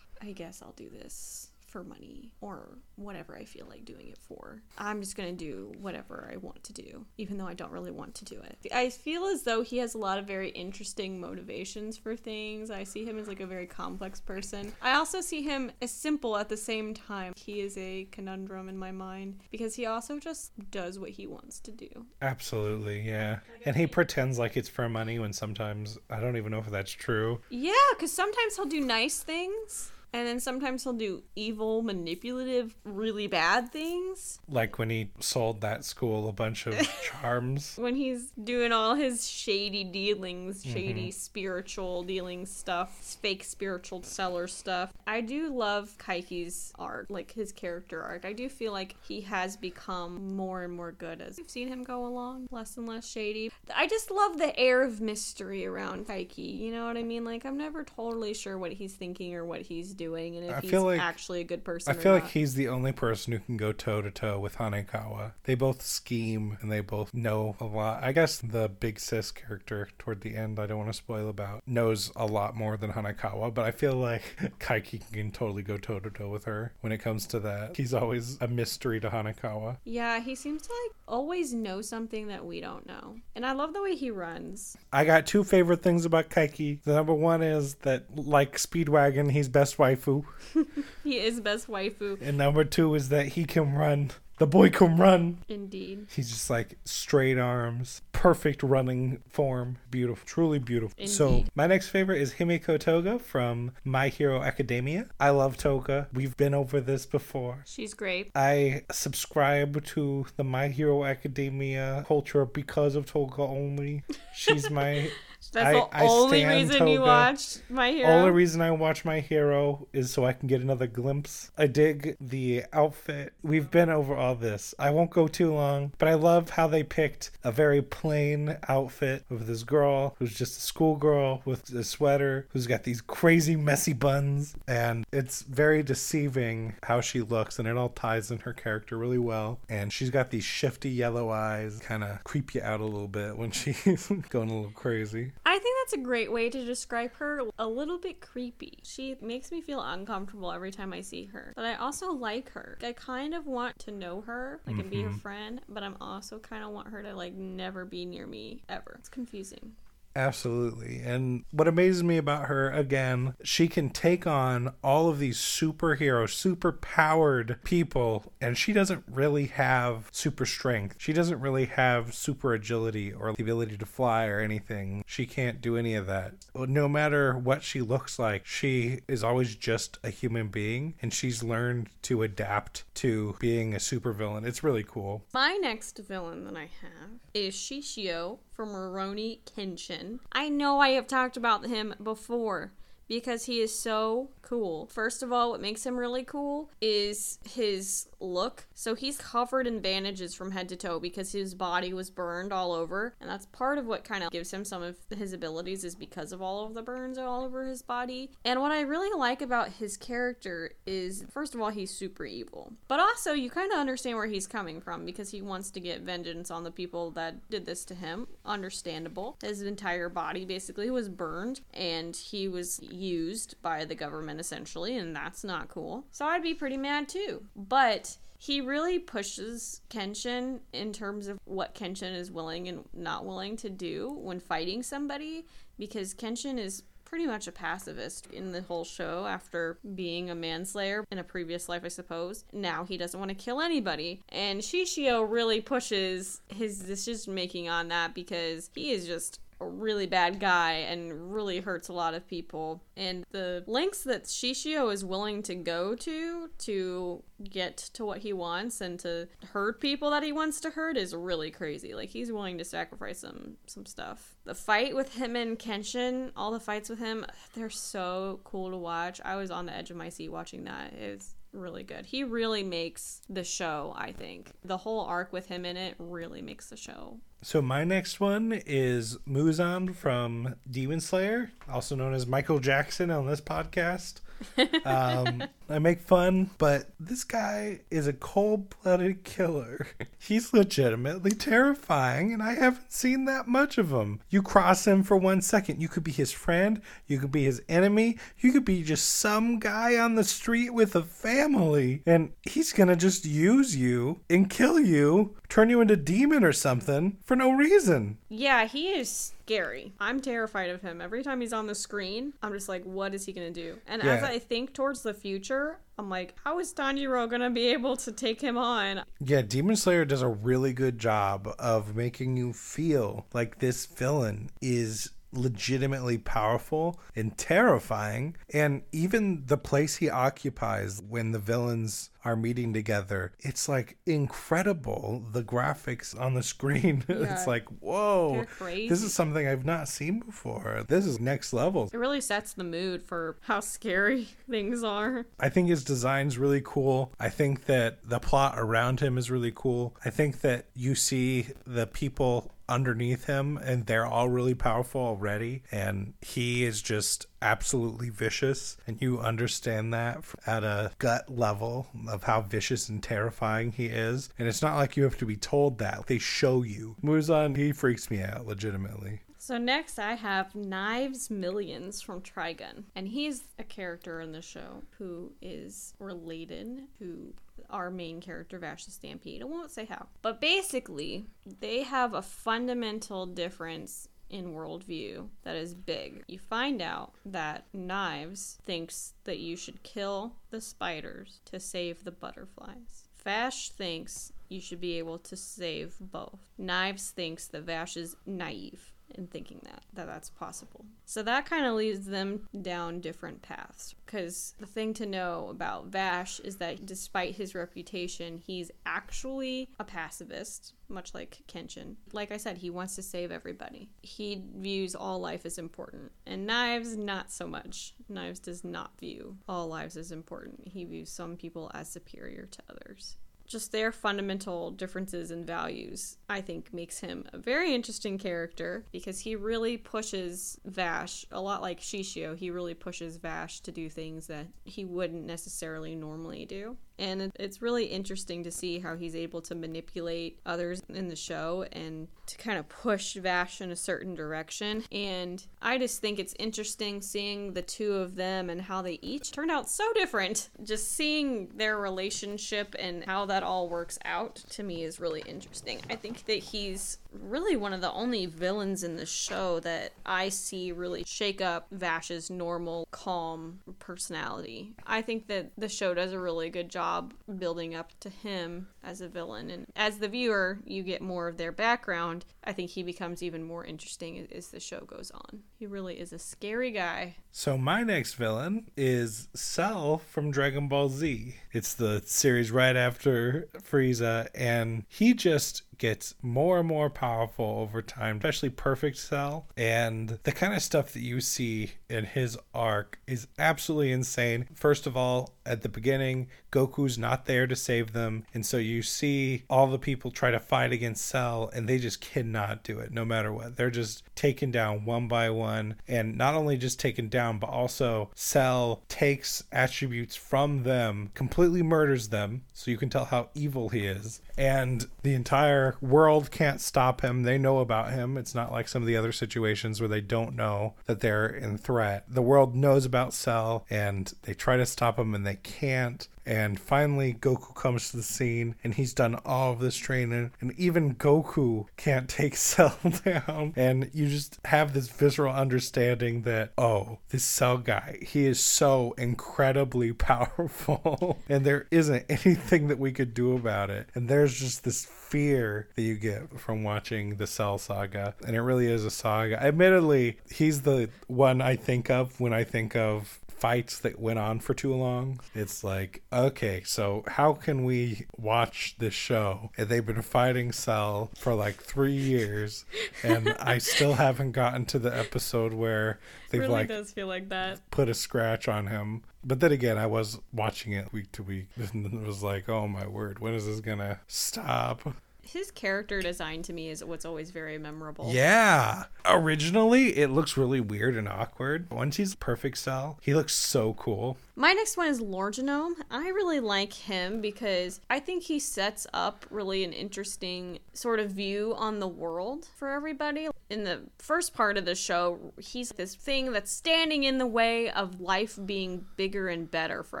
I guess I'll do this for money or whatever I feel like doing it for. I'm just gonna do whatever I want to do, even though I don't really want to do it. I feel as though he has a lot of very interesting motivations for things. I see him as like a very complex person. I also see him as simple at the same time. He is a conundrum in my mind because he also just does what he wants to do. Absolutely, yeah. And he pretends like it's for money when sometimes I don't even know if that's true. Yeah, because sometimes he'll do nice things. And then sometimes he'll do evil, manipulative, really bad things. Like when he sold that school a bunch of charms. when he's doing all his shady dealings, mm-hmm. shady spiritual dealings stuff, fake spiritual seller stuff. I do love Kaiki's art, like his character arc. I do feel like he has become more and more good as we've seen him go along, less and less shady. I just love the air of mystery around Kaiki. You know what I mean? Like I'm never totally sure what he's thinking or what he's doing, and if I he's feel like- actually a good person. I feel like he's the only person who can go toe to toe with Hanekawa. They both scheme and they both know a lot. I guess the big sis character toward the end, I don't want to spoil about, knows a lot more than Hanekawa, but I feel like Kaiki can totally go toe to toe with her when it comes to that. He's always a mystery to Hanekawa. Yeah, he seems to like always know something that we don't know. And I love the way he runs. I got two favorite things about Kaiki. The number one is that, like Speedwagon, he's best waifu. He is best waifu. And number two is that he can run. The boy can run. Indeed. He's just like straight arms, perfect running form, beautiful, truly beautiful. Indeed. So my next favorite is Himiko Toga from My Hero Academia. I love Toga. We've been over this before. She's great. I subscribe to the My Hero Academia culture because of Toga only. She's my That's I- the I only reason you watched My Hero. Only reason I watch My Hero is so I can get another glimpse. I dig the outfit. We've been over all this. I won't go too long, but I love how they picked a very plain outfit of this girl who's just a schoolgirl with a sweater, who's got these crazy messy buns, and it's very deceiving how she looks, and it all ties in her character really well. And she's got these shifty yellow eyes, kind of creep you out a little bit when she's going a little crazy. I think that's a great way to describe her. A little bit creepy. She makes me feel uncomfortable every time I see her. But I also like her. I kind of want to know her, like, and be Mm-hmm. her friend. But I'm also kind of want her to like never be near me ever. It's confusing. Absolutely. And what amazes me about her, again, she can take on all of these superhero, super powered people, and she doesn't really have super strength. She doesn't really have super agility or the ability to fly or anything. She can't do any of that. No matter what she looks like, she is always just a human being, and she's learned to adapt to being a supervillain. It's really cool. My next villain that I have is Shishio from Rurouni Kenshin. I know I have talked about him before because he is so cool. First of all, what makes him really cool is his look. So he's covered in bandages from head to toe because his body was burned all over, and that's part of what kind of gives him some of his abilities is because of all of the burns all over his body. And what I really like about his character is first of all, he's super evil. But also you kind of understand where he's coming from because he wants to get vengeance on the people that did this to him. Understandable. His entire body basically was burned and he was used by the government essentially, and that's not cool. So I'd be pretty mad too. But he really pushes Kenshin in terms of what Kenshin is willing and not willing to do when fighting somebody because Kenshin is pretty much a pacifist in the whole show after being a manslayer in a previous life, I suppose. Now he doesn't want to kill anybody. And Shishio really pushes his decision making on that because he is just a really bad guy and really hurts a lot of people. And the lengths that Shishio is willing to go to to get to what he wants and to hurt people that he wants to hurt is really crazy. Like he's willing to sacrifice some some stuff. The fight with him and Kenshin, all the fights with him, they're so cool to watch. I was on the edge of my seat watching that. It's really good. He really makes the show, I think. The whole arc with him in it really makes the show So my next one is Muzan from Demon Slayer, also known as Michael Jackson on this podcast. Um, I make fun, but this guy is a cold blooded killer. He's legitimately terrifying, and I haven't seen that much of him. You cross him for one second, you could be his friend, you could be his enemy, you could be just some guy on the street with a family, and he's gonna just use you and kill you, turn you into demon or something for no reason. Yeah, he is scary. I'm terrified of him. Every time he's on the screen, I'm just like, what is he gonna do? And as I think towards the future, I'm like, how is Tanjiro gonna be able to take him on? Yeah, Demon Slayer does a really good job of making you feel like this villain is legitimately powerful and terrifying. And even the place he occupies when the villains are meeting together, it's like incredible. The graphics on the screen, Yeah. it's like, whoa, crazy. this is something I've not seen before. This is next level. It really sets the mood for how scary things are. I think his design's really cool. I think that the plot around him is really cool. I think that you see the people underneath him and they're all really powerful already and he is just absolutely vicious and you understand that at a gut level of how vicious and terrifying he is and it's not like you have to be told that. They show you. Muzan he freaks me out legitimately So next I have Knives Millions from Trigun. And he's a character in the show who is related to our main character, Vash the Stampede. I won't say how. But basically, they have a fundamental difference in worldview that is big. You find out that Knives thinks that you should kill the spiders to save the butterflies. Vash thinks you should be able to save both. Knives thinks that Vash is naive in thinking that that that's possible. So that kind of leads them down different paths because the thing to know about Vash is that despite his reputation, he's actually a pacifist, much like Kenshin. Like I said, he wants to save everybody. He views all life as important. And Knives not so much. Knives does not view all lives as important. He views some people as superior to others just their fundamental differences in values, I think, makes him a very interesting character because he really pushes Vash, a lot like Shishio, he really pushes Vash to do things that he wouldn't necessarily normally do. And it's really interesting to see how he's able to manipulate others in the show and to kind of push Vash in a certain direction. And I just think it's interesting seeing the two of them and how they each turned out so different. Just seeing their relationship and how that all works out to me is really interesting. I think that he's really one of the only villains in the show that I see really shake up Vash's normal, calm personality. I think that the show does a really good job building up to him as a villain. And as the viewer, you get more of their background. I think he becomes even more interesting as the show goes on. He really is a scary guy. So my next villain is Cell from Dragon Ball Z. It's the series right after Frieza, and he just gets more and more powerful over time, especially Perfect Cell. And the kind of stuff that you see in his arc is absolutely insane. First of all, at the beginning, Goku's not there to save them, and so you see all the people try to fight against Cell, and they just cannot do it no matter what. They're just taken down one by one, and not only just taken down, but also Cell takes attributes from them, completely murders them, so you can tell how evil he is. And the entire world can't stop him. They know about him. It's not like some of the other situations where they don't know that they're in threat. The world knows about Cell, and they try to stop him, and they can't. And finally, Goku comes to the scene and he's done all of this training. And even Goku can't take Cell down. And you just have this visceral understanding that, oh, this Cell guy, he is so incredibly powerful. and there isn't anything that we could do about it. And there's just this fear that you get from watching the Cell saga. And it really is a saga. Admittedly, he's the one I think of when I think of fights that went on for too long. It's like, okay, so how can we watch this show? And they've been fighting Cell for like three years, and I still haven't gotten to the episode where they've really like does feel like that. put a scratch on him. But then again, I was watching it week to week, and it was like, oh my word, when is this gonna stop? His character design to me is what's always very memorable. Yeah. Originally, it looks really weird and awkward. Once he's perfect cell, he looks so cool. My next one is Lord Genome. I really like him because I think he sets up really an interesting sort of view on the world for everybody. In the first part of the show, he's this thing that's standing in the way of life being bigger and better for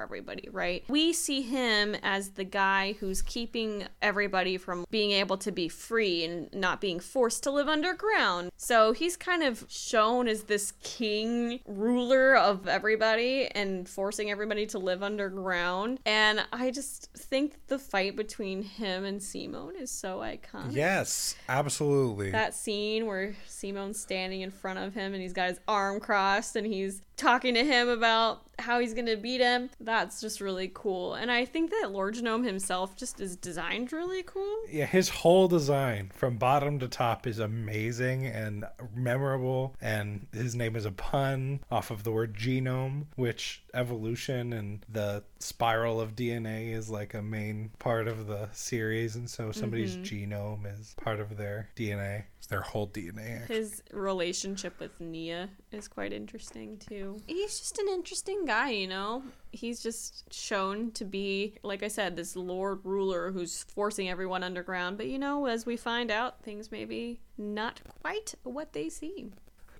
everybody, right? We see him as the guy who's keeping everybody from being able to be free and not being forced to live underground. So he's kind of shown as this king ruler of everybody and forcing everybody to live underground. And I just think the fight between him and Simon is so iconic. Yes, absolutely. That scene where Simon's standing in front of him and he's got his arm crossed and he's talking to him about how he's gonna beat him. That's just really cool. And I think that Lord Genome himself just is designed really cool. Yeah, his whole design from bottom to top is amazing and memorable. And his name is a pun off of the word genome, which evolution and the spiral of DNA is like a main part of the series. And so somebody's mm-hmm. genome is part of their DNA. It's their whole DNA. actually. His relationship with Nia is quite interesting too. He's just an interesting guy, you know? He's just shown to be, like I said, this lord ruler who's forcing everyone underground. But you know, as we find out, things may be not quite what they seem.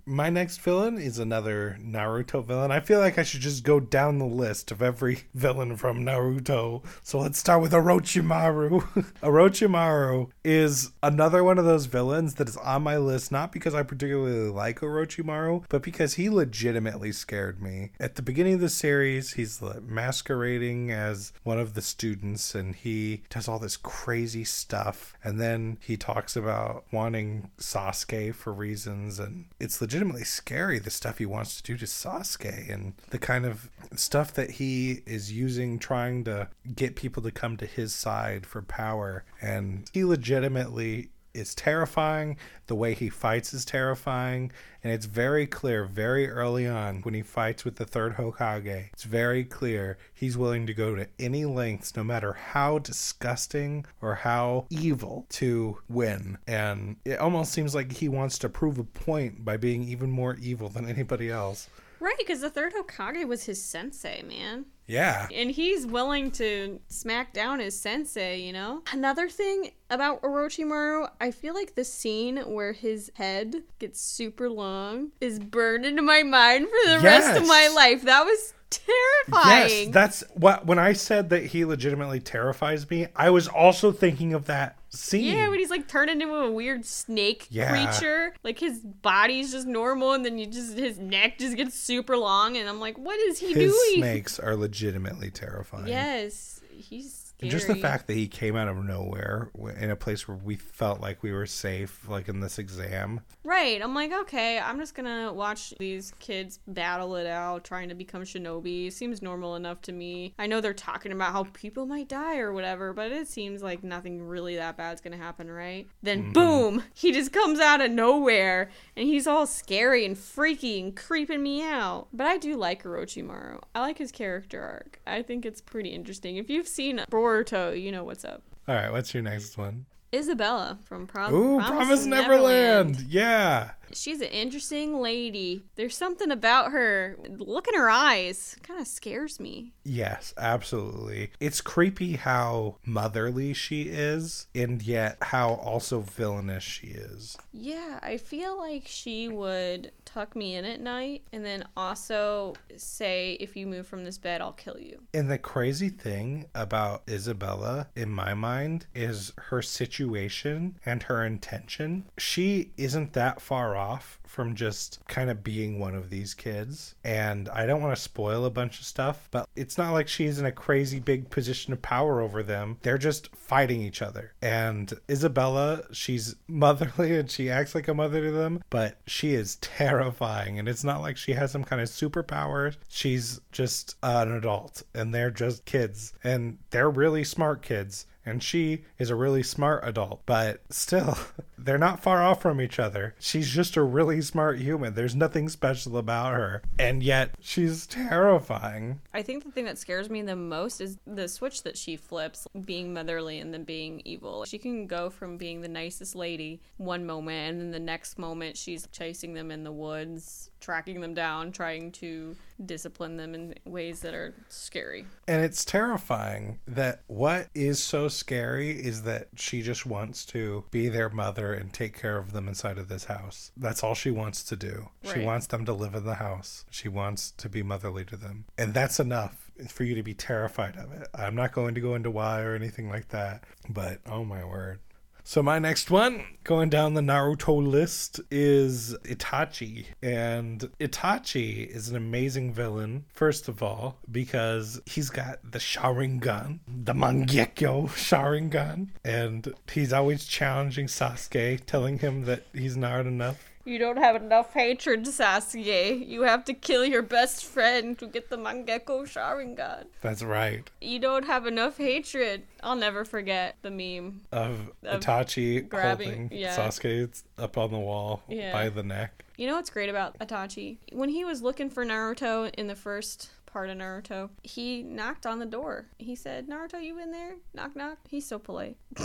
My next villain is another Naruto villain. I feel like I should just go down the list of every villain from Naruto. So let's start with Orochimaru. Orochimaru is another one of those villains that is on my list, not because I particularly like Orochimaru, but because he legitimately scared me. At the beginning of the series, he's masquerading as one of the students and he does all this crazy stuff. And then he talks about wanting Sasuke for reasons, and it's legitimately scary the stuff he wants to do to Sasuke and the kind of stuff that he is using trying to get people to come to his side for power. And he legitimately is terrifying. The way he fights is terrifying. And it's very clear very early on when he fights with the third Hokage. It's very clear he's willing to go to any lengths, no matter how disgusting or how evil, to win. And it almost seems like he wants to prove a point by being even more evil than anybody else. Right, because the third Hokage was his sensei, man. Yeah. And he's willing to smack down his sensei, you know? Another thing about Orochimaru, I feel like the scene where his head gets super long is burned into my mind for the rest of my life. That was terrifying. Yes, that's what when I said that he legitimately terrifies me, I was also thinking of that scene. yeah, when he's like turned into a weird snake Yeah. creature, like his body's just normal, and then you just his neck just gets super long, and I'm like, what is he His doing? snakes are legitimately terrifying. Yes, he's scary. just the fact that he came out of nowhere in a place where we felt like we were safe, like in this exam. Right. I'm like, okay, I'm just gonna watch these kids battle it out, trying to become shinobi. Seems normal enough to me. I know they're talking about how people might die or whatever, but it seems like nothing really that bad's gonna happen, right? Then boom, he just comes out of nowhere and he's all scary and freaky and creeping me out. But I do like Orochimaru. I like his character arc. I think it's pretty interesting. If you've seen Boruto, you know what's up. All right, what's your next one? Isabella from Prom- Ooh, Promise Neverland. Neverland. Yeah. She's an interesting lady. There's something about her. Look in her eyes. Kind of scares me. Yes, absolutely. It's creepy how motherly she is, and yet how also villainous she is. Yeah, I feel like she would tuck me in at night and then also say, if you move from this bed, I'll kill you. And the crazy thing about Isabella, in my mind, is her situation and her intention. She isn't that far off from just kind of being one of these kids. And I don't want to spoil a bunch of stuff, but it's not like she's in a crazy big position of power over them. They're just fighting each other. And Isabella, she's motherly and she acts like a mother to them, but she is terrifying. And it's not like she has some kind of superpower. She's just an adult and they're just kids. And they're really smart kids. And she is a really smart adult. But still, they're not far off from each other. She's just a really smart human. There's nothing special about her, and yet she's terrifying. I think the thing that scares me the most is the switch that she flips, being motherly and then being evil. She can go from being the nicest lady one moment, and then the next moment she's chasing them in the woods, tracking them down, trying to discipline them in ways that are scary. And it's terrifying that what is so scary is that she just wants to be their mother and take care of them inside of this house. That's all she wants to do. She wants them to live in the house. She wants to be motherly to them. And that's enough for you to be terrified of it. I'm not going to go into why or anything like that, but oh my word. So my next one, going down the Naruto list, is Itachi. And Itachi is an amazing villain, first of all, because he's got the Sharingan, the Mangekyo Sharingan, and he's always challenging Sasuke, telling him that he's not enough. You don't have enough hatred, Sasuke. You have to kill your best friend to get the Mangekyo Sharingan. That's right. You don't have enough hatred. I'll never forget the meme. Of Of Itachi grabbing- holding yeah. Sasuke up on the wall Yeah. by the neck. You know what's great about Itachi? When he was looking for Naruto in the first part of Naruto, he knocked on the door. He said, Naruto, you in there? Knock, knock. He's so polite.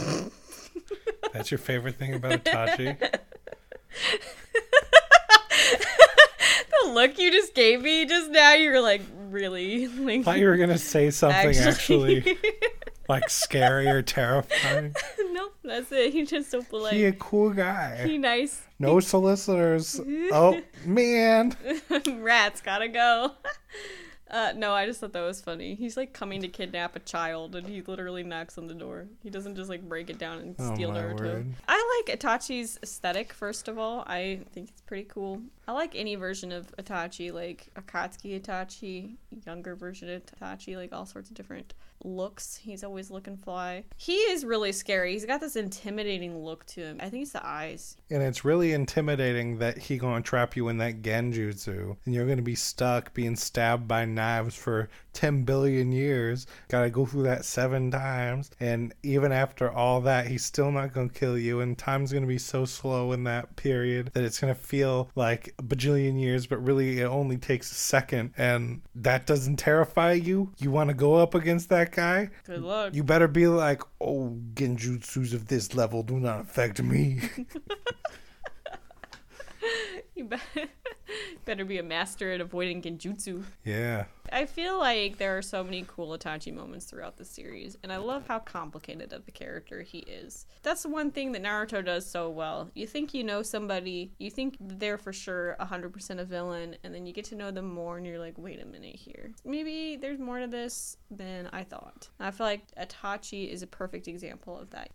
That's your favorite thing about Itachi? The look you just gave me just now, you're like, really? Like, I thought you were going to say something actually. actually. like scary or terrifying. nope, that's it. He's just so polite. He He, a cool guy. He nice. No solicitors. Oh man. Rats gotta go. Uh, no, I just thought that was funny. He's like coming to kidnap a child, and he literally knocks on the door. He doesn't just like break it down and Oh, steal Naruto. word. I like Itachi's aesthetic. First of all, I think it's pretty cool. I like any version of Itachi, like Akatsuki Itachi, younger version of Itachi, like all sorts of different looks. He's always looking fly. He is really scary. He's got this intimidating look to him. I think it's the eyes. And it's really intimidating that he gonna trap you in that genjutsu, and you're gonna be stuck being stabbed by knives for ten billion years. Gotta go through that seven times, and even after all that, he's still not gonna kill you. And time's gonna be so slow in that period that it's gonna feel like a bajillion years, but really it only takes a second. And that doesn't terrify you. You want to go up against that guy? Good luck. You better be like, oh, genjutsus of this level do not affect me. You be- better be a master at avoiding genjutsu. yeah. I feel like there are so many cool Itachi moments throughout the series, and I love how complicated of a character he is. That's the one thing that Naruto does so well. You think you know somebody, you think they're for sure 100% a villain, and then you get to know them more, and you're like, wait a minute here. Maybe there's more to this than I thought. I feel like Itachi is a perfect example of that.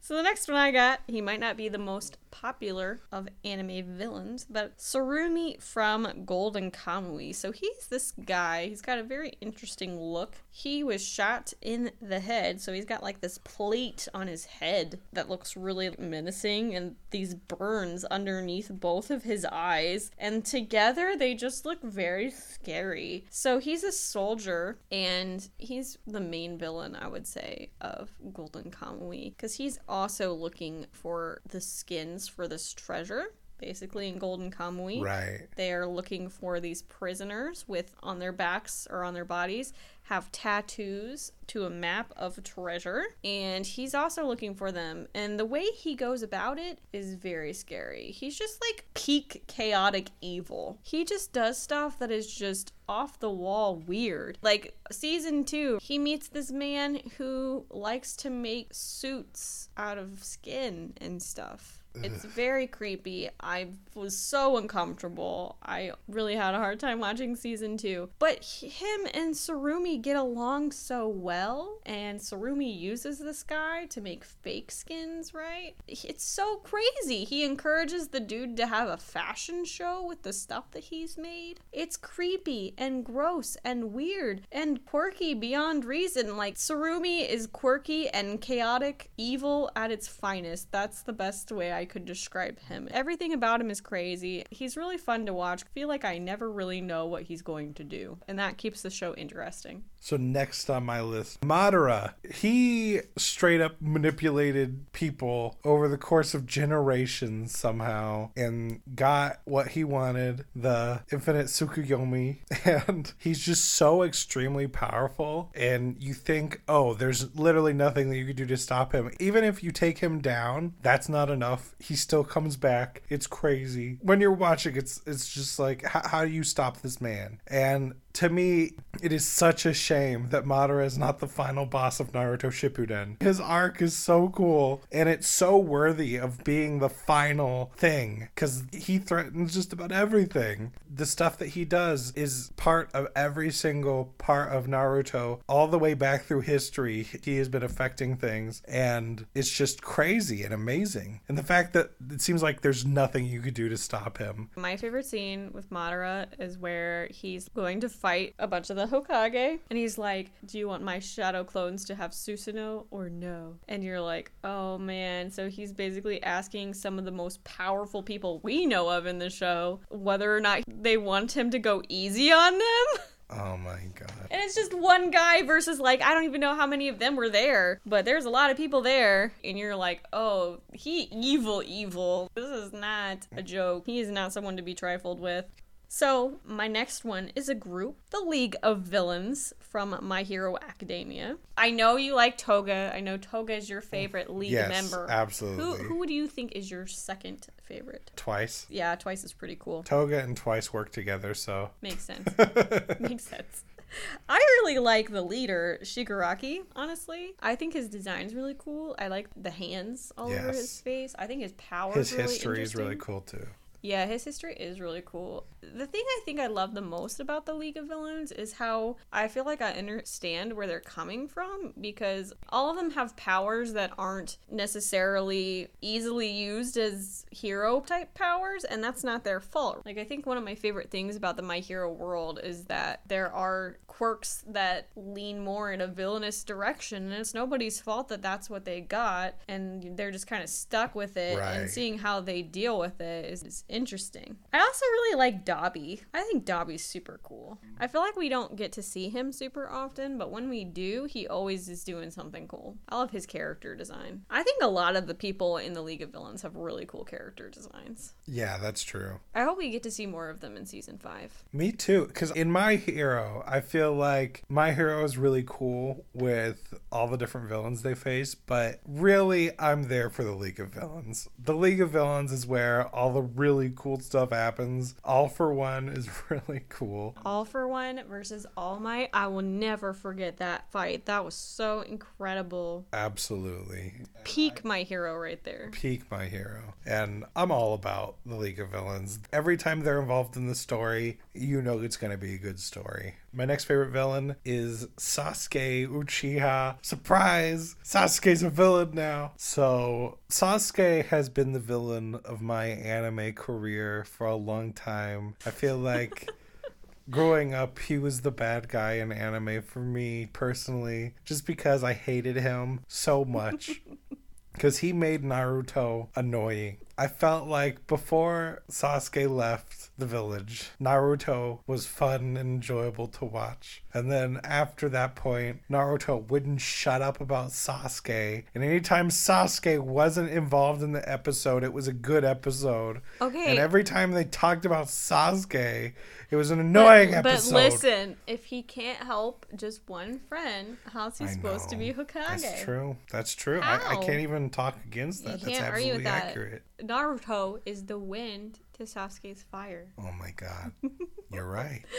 So the next one I got, he might not be the most popular of anime villains, but Tsurumi from Golden Kamui. So he's this guy. He's got a very interesting look. He was shot in the head, so he's got like this plate on his head that looks really menacing and these burns underneath both of his eyes. And together they just look very scary. So he's a soldier and he's the main villain, I would say, of Golden Kamui because he's also looking for the skins for this treasure. Basically, in Golden Kamui, Right. they are looking for these prisoners with on their backs or on their bodies have tattoos to a map of treasure. And he's also looking for them. And the way he goes about it is very scary. He's just like peak chaotic evil. He just does stuff that is just off the wall weird. Like season 2 he meets this man who likes to make suits out of skin and stuff it's very creepy. I was so uncomfortable. I really had a hard time watching season two. But him and Tsurumi get along so well, and Tsurumi uses this guy to make fake skins, right? It's so crazy. He encourages the dude to have a fashion show with the stuff that he's made. It's creepy and gross and weird and quirky beyond reason. Like, Sarumi is quirky and chaotic evil at its finest. That's the best way I could describe him. Everything about him is crazy. He's really fun to watch. I feel like I never really know what he's going to do, and that keeps the show interesting. So next on my list, Madara. He straight up manipulated people over the course of generations somehow and got what he wanted, the infinite Tsukuyomi. And he's just so extremely powerful. And you think, oh, there's literally nothing that you could do to stop him. Even if you take him down, that's not enough. He still comes back. It's crazy. When you're watching, it's it's just like, how, how do you stop this man? And to me, it is such a shame that Madara is not the final boss of Naruto Shippuden. His arc is so cool, and it's so worthy of being the final thing because he threatens just about everything. The stuff that he does is part of every single part of Naruto, all the way back through history. He has been affecting things, and it's just crazy and amazing. And the fact that it seems like there's nothing you could do to stop him. My favorite scene with Madara is where he's going to fight a bunch of the Hokage, and he's like, "Do you want my shadow clones to have Susanoo or no?" And you're like, "Oh man!" So he's basically asking some of the most powerful people we know of in the show whether or not they want him to go easy on them. Oh my god. And it's just one guy versus like I don't even know how many of them were there, but there's a lot of people there, and you're like, oh, he evil, evil. This is not a joke. He is not someone to be trifled with. So, my next one is a group, the League of Villains from My Hero Academia. I know you like Toga. I know Toga is your favorite League Yes, member. Absolutely. who who do you think is your second favorite? Twice. Yeah, Twice is pretty cool. Toga and Twice work together, so Makes sense. Makes sense. I really like the leader, Shigaraki, honestly. I think his design's really cool. I like the hands all over his face. I think his power his is really history is really cool too. Yeah, his history is really cool. The thing I think I love the most about the League of Villains is how I feel like I understand where they're coming from because all of them have powers that aren't necessarily easily used as hero type powers, and that's not their fault. Like, I think one of my favorite things about the My Hero world is that there are quirks that lean more in a villainous direction, and it's nobody's fault that that's what they got, and they're just kind of stuck with it, Right. and seeing how they deal with it is, is interesting. I also really like Dabi. I think Dabi's super cool. I feel like we don't get to see him super often, but when we do, he always is doing something cool. I love his character design. I think a lot of the people in the League of Villains have really cool character designs. Yeah, that's true. I hope we get to see more of them in season five. Me too. Because in My Hero, I feel like My Hero is really cool with all the different villains they face, but really, I'm there for the League of Villains. The League of Villains is where all the really cool stuff happens. All for One is really cool. All for One versus All Might. I will never forget that fight. That was so incredible. Absolutely. Peak my hero right there. Peak My Hero. And I'm all about the League of Villains. Every time they're involved in the story, you know it's going to be a good story. My next favorite villain is Sasuke Uchiha. Surprise! Sasuke's a villain now. So, Sasuke has been the villain of my anime career for a long time. I feel like. Growing up, he was the bad guy in anime for me personally, just because I hated him so much because he made Naruto annoying. I felt like before Sasuke left the village, Naruto was fun and enjoyable to watch. And then after that point, Naruto wouldn't shut up about Sasuke. And anytime Sasuke wasn't involved in the episode, it was a good episode. Okay. And every time they talked about Sasuke, it was an annoying but, episode. But listen, if he can't help just one friend, how's he I supposed to be Hokage? That's true. That's true. I, I can't even talk against that. That's absolutely that. accurate. Naruto is the wind to Sasuke's fire. Oh my god. You're right.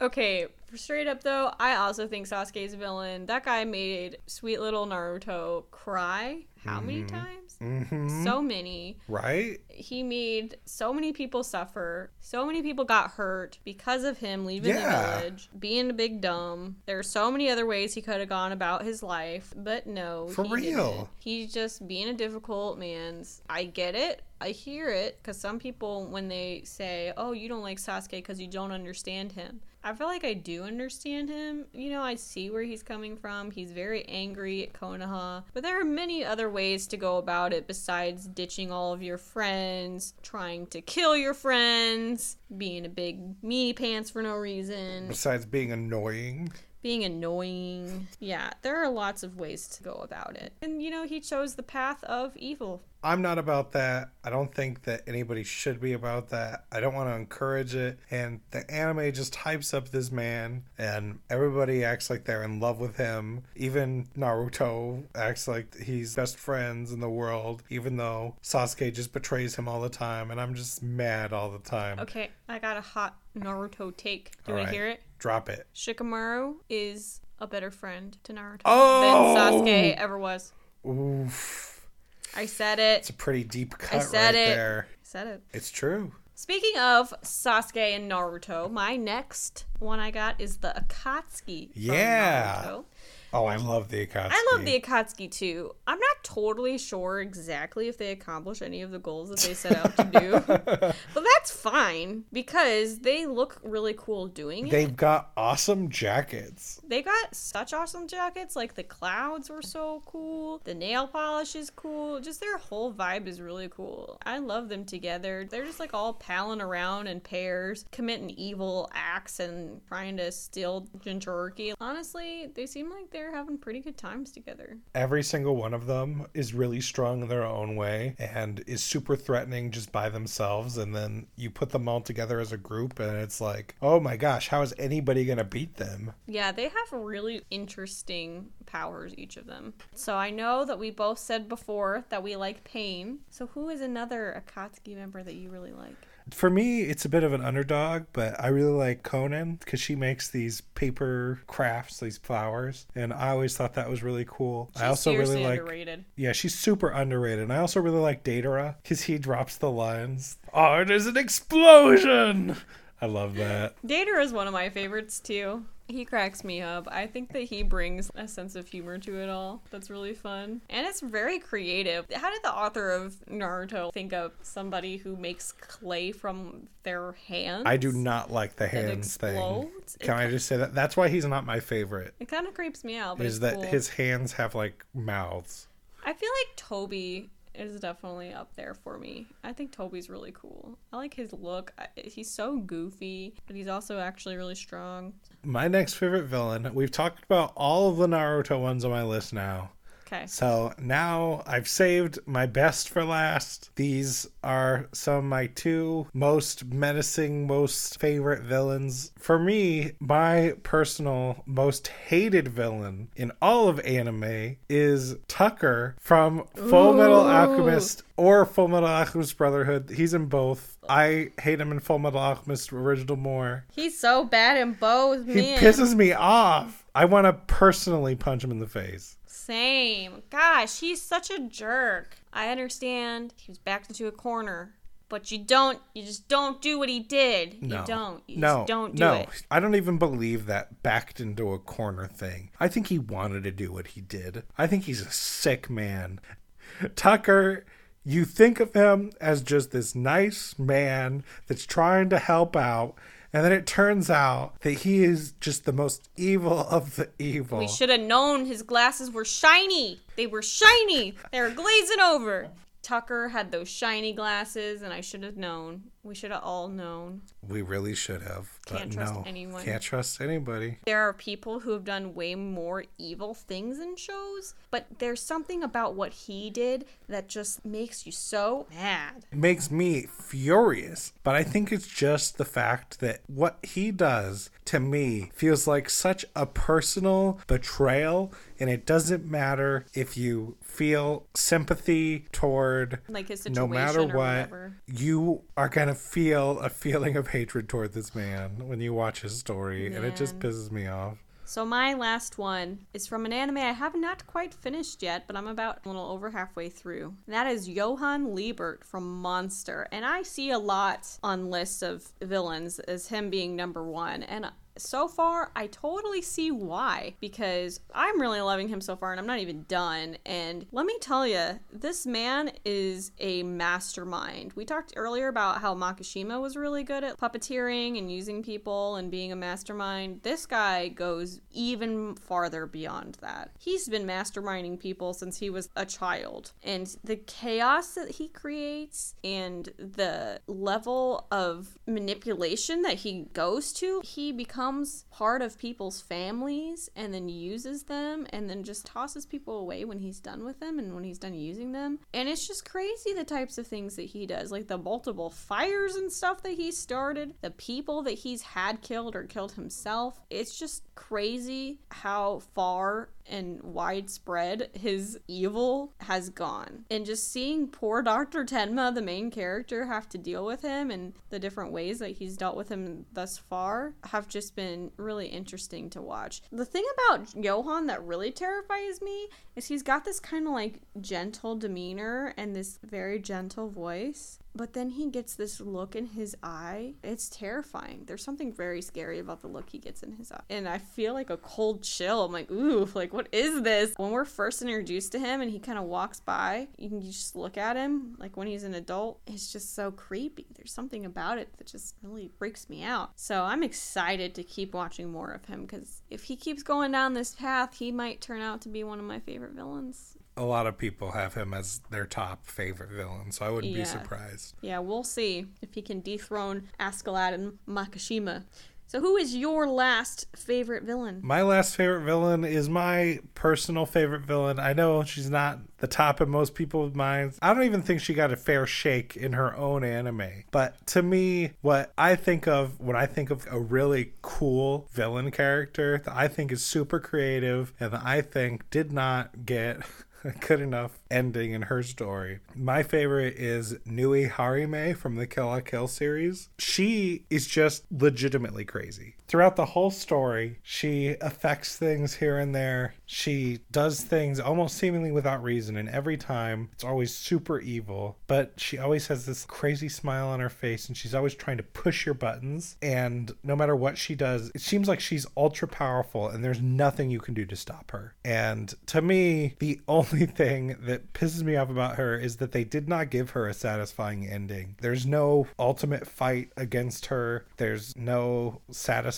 Okay, straight up though, I also think Sasuke's a villain. That guy made sweet little Naruto cry. How many times? hmm So many. Right? He made so many people suffer. So many people got hurt because of him leaving Yeah. the village, being a big dumb. There are so many other ways he could have gone about his life, but no. For he real. didn't. He's just being a difficult man. I get it. I hear it because some people, when they say, "Oh, you don't like Sasuke because you don't understand him," I feel like I do understand him. You know, I see where he's coming from. He's very angry at Konoha, but there are many other ways to go about it besides ditching all of your friends, trying to kill your friends, being a big meanie pants for no reason, Besides being annoying. Being annoying. Yeah, there are lots of ways to go about it. And you know, he chose the path of evil. I'm not about that. I don't think that anybody should be about that. I don't want to encourage it. And the anime just hypes up this man, and everybody acts like they're in love with him. Even Naruto acts like he's best friends in the world, even though Sasuke just betrays him all the time. And I'm just mad all the time. Okay, I got a hot Naruto take. Do you want right. to hear it? Drop it. Shikamaru is a better friend to Naruto Oh! than Sasuke ever was. Oof. I said it. It's a pretty deep cut said right it. there. I said it. It's true. Speaking of Sasuke and Naruto, my next one I got is the Akatsuki. From Yeah. Naruto. Oh, I love the Akatsuki. I love the Akatsuki too. I'm not totally sure exactly if they accomplish any of the goals that they set out to do, but that's fine because they look really cool doing it. They've got awesome jackets. They got such awesome jackets. Like the clouds were so cool. The nail polish is cool. Just their whole vibe is really cool. I love them together. They're just like all palling around in pairs, committing evil acts and trying to steal Jinchuriki. Honestly, they seem like they're having pretty good times together. Every single one of them is really strong in their own way and is super threatening just by themselves. And then you put them all together as a group, and it's like, oh my gosh, how is anybody going to beat them? Yeah, they have really interesting powers, each of them. So I know that we both said before that we like Pain. So who is another Akatsuki member that you really like? For me, it's a bit of an underdog, but I really like Konan because she makes these paper crafts, these flowers, and I always thought that was really cool. She's I also really like, underrated. yeah, she's super underrated. And I also really like Deidara because he drops the lines. Oh, there's an explosion! I love that. Deidara is one of my favorites too. He cracks me up. I think that he brings a sense of humor to it all. That's really fun. And it's very creative. How did the author of Naruto think of somebody who makes clay from their hands? I do not like the hands thing. explodes? It Can I just say that? That's why he's not my favorite. It kind of creeps me out, Is that cool. his hands have like mouths? I feel like Tobi is definitely up there for me. I think Tobi's really cool. I like his look. I, he's so goofy, but he's also actually really strong. My next favorite villain. We've talked about all of the Naruto ones on my list now. Okay. So now I've saved my best for last. These are some of my two most menacing, most favorite villains. For me, my personal most hated villain in all of anime is Tucker from Full Metal Alchemist or Full Metal Alchemist Brotherhood. He's in both. I hate him in Full Metal Alchemist Original more. He's so bad in both, He man. pisses me off. I want to personally punch him in the face. Same. Gosh, he's such a jerk. I understand he was backed into a corner, but you don't. You just don't do what he did. No. You don't. You no, just don't do no. it. I don't even believe that backed into a corner thing. I think he wanted to do what he did. I think he's a sick man. Tucker, you think of him as just this nice man that's trying to help out, and then it turns out that he is just the most evil of the evil. We should have known his glasses were shiny. They were shiny. They were glazing over. Tucker had those shiny glasses, and I should have known. We should have all known. We really should have. But Can't trust no, anyone. Can't trust anybody. There are people who have done way more evil things in shows, but there's something about what he did that just makes you so mad. It makes me furious. But I think it's just the fact that what he does to me feels like such a personal betrayal. And it doesn't matter if you feel sympathy toward Like his no matter what, whatever. you are going to feel a feeling of hatred toward this man when you watch his story. And it just pisses me off. So my last one is from an anime I have not quite finished yet, but I'm about a little over halfway through. And that is Johann Liebert from Monster. And I see a lot on lists of villains as him being number one. And so far, I totally see why. Because I'm really loving him so far, and I'm not even done. And let me tell you, this man is a mastermind. We talked earlier about how Makishima was really good at puppeteering and using people and being a mastermind. This guy goes even farther beyond that. He's been masterminding people since he was a child. And the chaos that he creates and the level of manipulation that he goes to, he becomes becomes part of people's families and then uses them and then just tosses people away when he's done with them and when he's done using them. And it's just crazy the types of things that he does, like the multiple fires and stuff that he started, the people that he's had killed or killed himself. It's just crazy how far and widespread his evil has gone. And just seeing poor Dr. Tenma, the main character, have to deal with him and the different ways that he's dealt with him thus far have just been really interesting to watch. The thing about Johan that really terrifies me is he's got this kind of like gentle demeanor and this very gentle voice but then he gets this look in his eye. It's terrifying. There's something very scary about the look he gets in his eye. And I feel like a cold chill. I'm like, ooh, like what is this? When we're first introduced to him and he kind of walks by, you can just look at him like when he's an adult. It's just so creepy. There's something about it that just really freaks me out. So I'm excited to keep watching more of him because if he keeps going down this path, he might turn out to be one of my favorite villains a lot of people have him as their top favorite villain, so I wouldn't Yeah. be surprised. Yeah, we'll see if he can dethrone Askeladd and Makishima. So, who is your last favorite villain? My last favorite villain is my personal favorite villain. I know she's not the top in most people's minds. I don't even think she got a fair shake in her own anime. But to me, what I think of when I think of a really cool villain character that I think is super creative and that I think did not get good enough ending in her story. My favorite is Nui Harime from the Kill la Kill series. She is just legitimately crazy. Throughout the whole story, she affects things here and there. She does things almost seemingly without reason, and every time it's always super evil. But she always has this crazy smile on her face, and she's always trying to push your buttons. And no matter what she does, it seems like she's ultra powerful, and there's nothing you can do to stop her. And to me, the only thing that pisses me off about her is that they did not give her a satisfying ending. There's no ultimate fight against her, there's no satisfying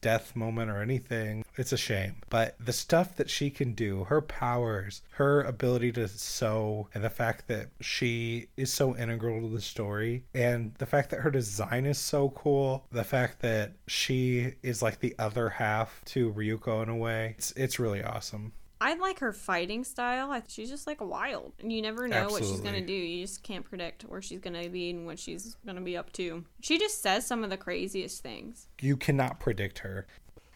death moment or anything. It's a shame. But the stuff that she can do, her powers, her ability to sew, and the fact that she is so integral to the story, and the fact that her design is so cool, the fact that she is like the other half to Ryuko in a way, it's, it's really awesome. I like her fighting style. I, she's just like wild. And you never know what she's going to do. You just can't predict where she's going to be and what she's going to be up to. She just says some of the craziest things. You cannot predict her.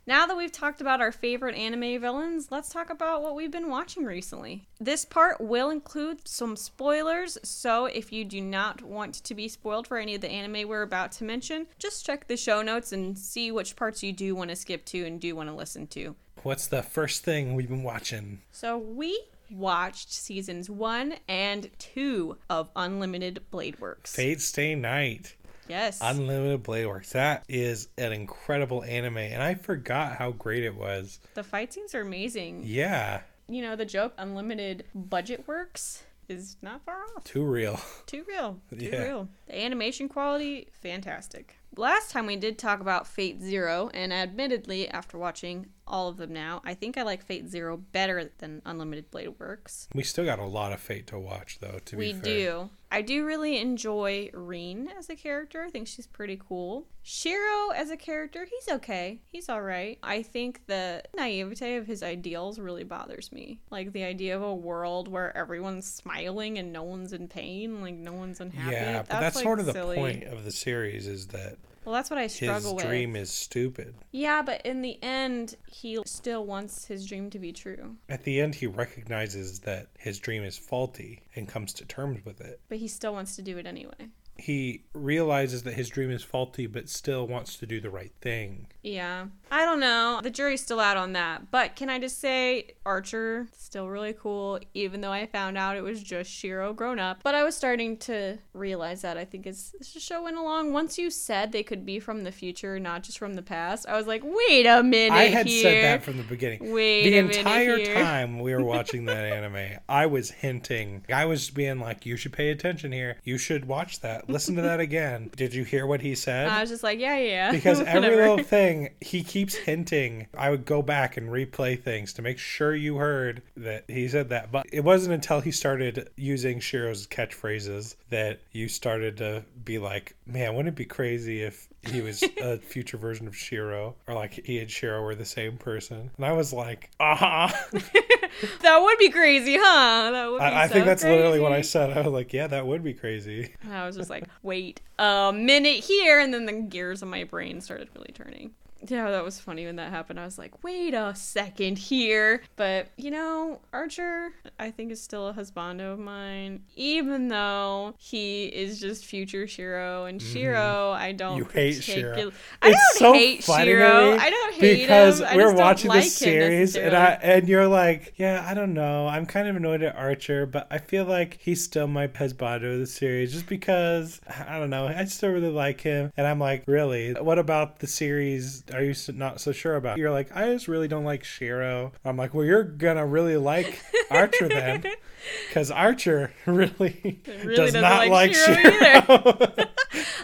Now that we've talked about our favorite anime villains, let's talk about what we've been watching recently. This part will include some spoilers, so if you do not want to be spoiled for any of the anime we're about to mention, just check the show notes and see which parts you do want to skip to and do want to listen to. What's the first thing we've been watching? So we watched seasons one and two of Unlimited Blade Works. Fate Stay Night. Yes. Unlimited Blade Works. That is an incredible anime, and I forgot how great it was. the fight scenes are amazing. Yeah, You know, the joke Unlimited Budget Works is not far off. too real. Too real. Too Yeah. real. The animation quality, fantastic. Last time we did talk about Fate Zero, and admittedly, after watching all of them now, I think I like Fate Zero better than Unlimited Blade Works. We still got a lot of Fate to watch, though. To We be fair. We do. I do really enjoy Rin as a character. I think she's pretty cool. Shiro as a character, he's okay. He's all right. I think the naivete of his ideals really bothers me. Like the idea of a world where everyone's smiling and no one's in pain, like no one's unhappy. Yeah, but that's, like, sort of the point of the series is that Well, that's what I his struggle with. dream is stupid. Yeah, but in the end, he still wants his dream to be true. At the end, he recognizes that his dream is faulty and comes to terms with it. But he still wants to do it anyway. He realizes that his dream is faulty, but still wants to do the right thing. Yeah. I don't know. The jury's still out on that. But can I just say, Archer, still really cool, even though I found out it was just Shiro grown up. But I was starting to realize that. I think as the show went along, once you said they could be from the future, not just from the past, I was like, wait a minute. I had here. said that from the beginning. Wait the a minute entire time we were watching that anime, I was hinting. I was being like, "You should pay attention here. You should watch that. Listen to that again." Did you hear what he said? I was just like, yeah, yeah. because every little thing he keeps hinting i would go back and replay things to make sure you heard that he said that but it wasn't until he started using shiro's catchphrases that you started to be like man wouldn't it be crazy if he was a future version of Shiro, or like he and Shiro were the same person. And I was like, ah. That would be crazy, huh? That would be I, I so think that's literally what I said. I was like, yeah, that would be crazy. And I was just like, wait a minute here, and then the gears of my brain started really turning. Yeah, that was funny when that happened. I was like, wait a second here. But, you know, Archer, I think, is still a husbando of mine, even though he is just future Shiro. And Shiro, I don't Mm-hmm. You hate Shiro. I it's don't so hate funny to Shiro. me I don't hate because him. We're watching like this series and. I and you're like, yeah, I don't know. I'm kind of annoyed at Archer, but I feel like he's still my husbando of the series just because I don't know. I still really like him, and I'm like, really? What about the series? Are you not so sure about? You're like, I just really don't like Shiro. I'm like, well, you're gonna really like Archer then. Because Archer really, Really does doesn't like like Shiro Shiro.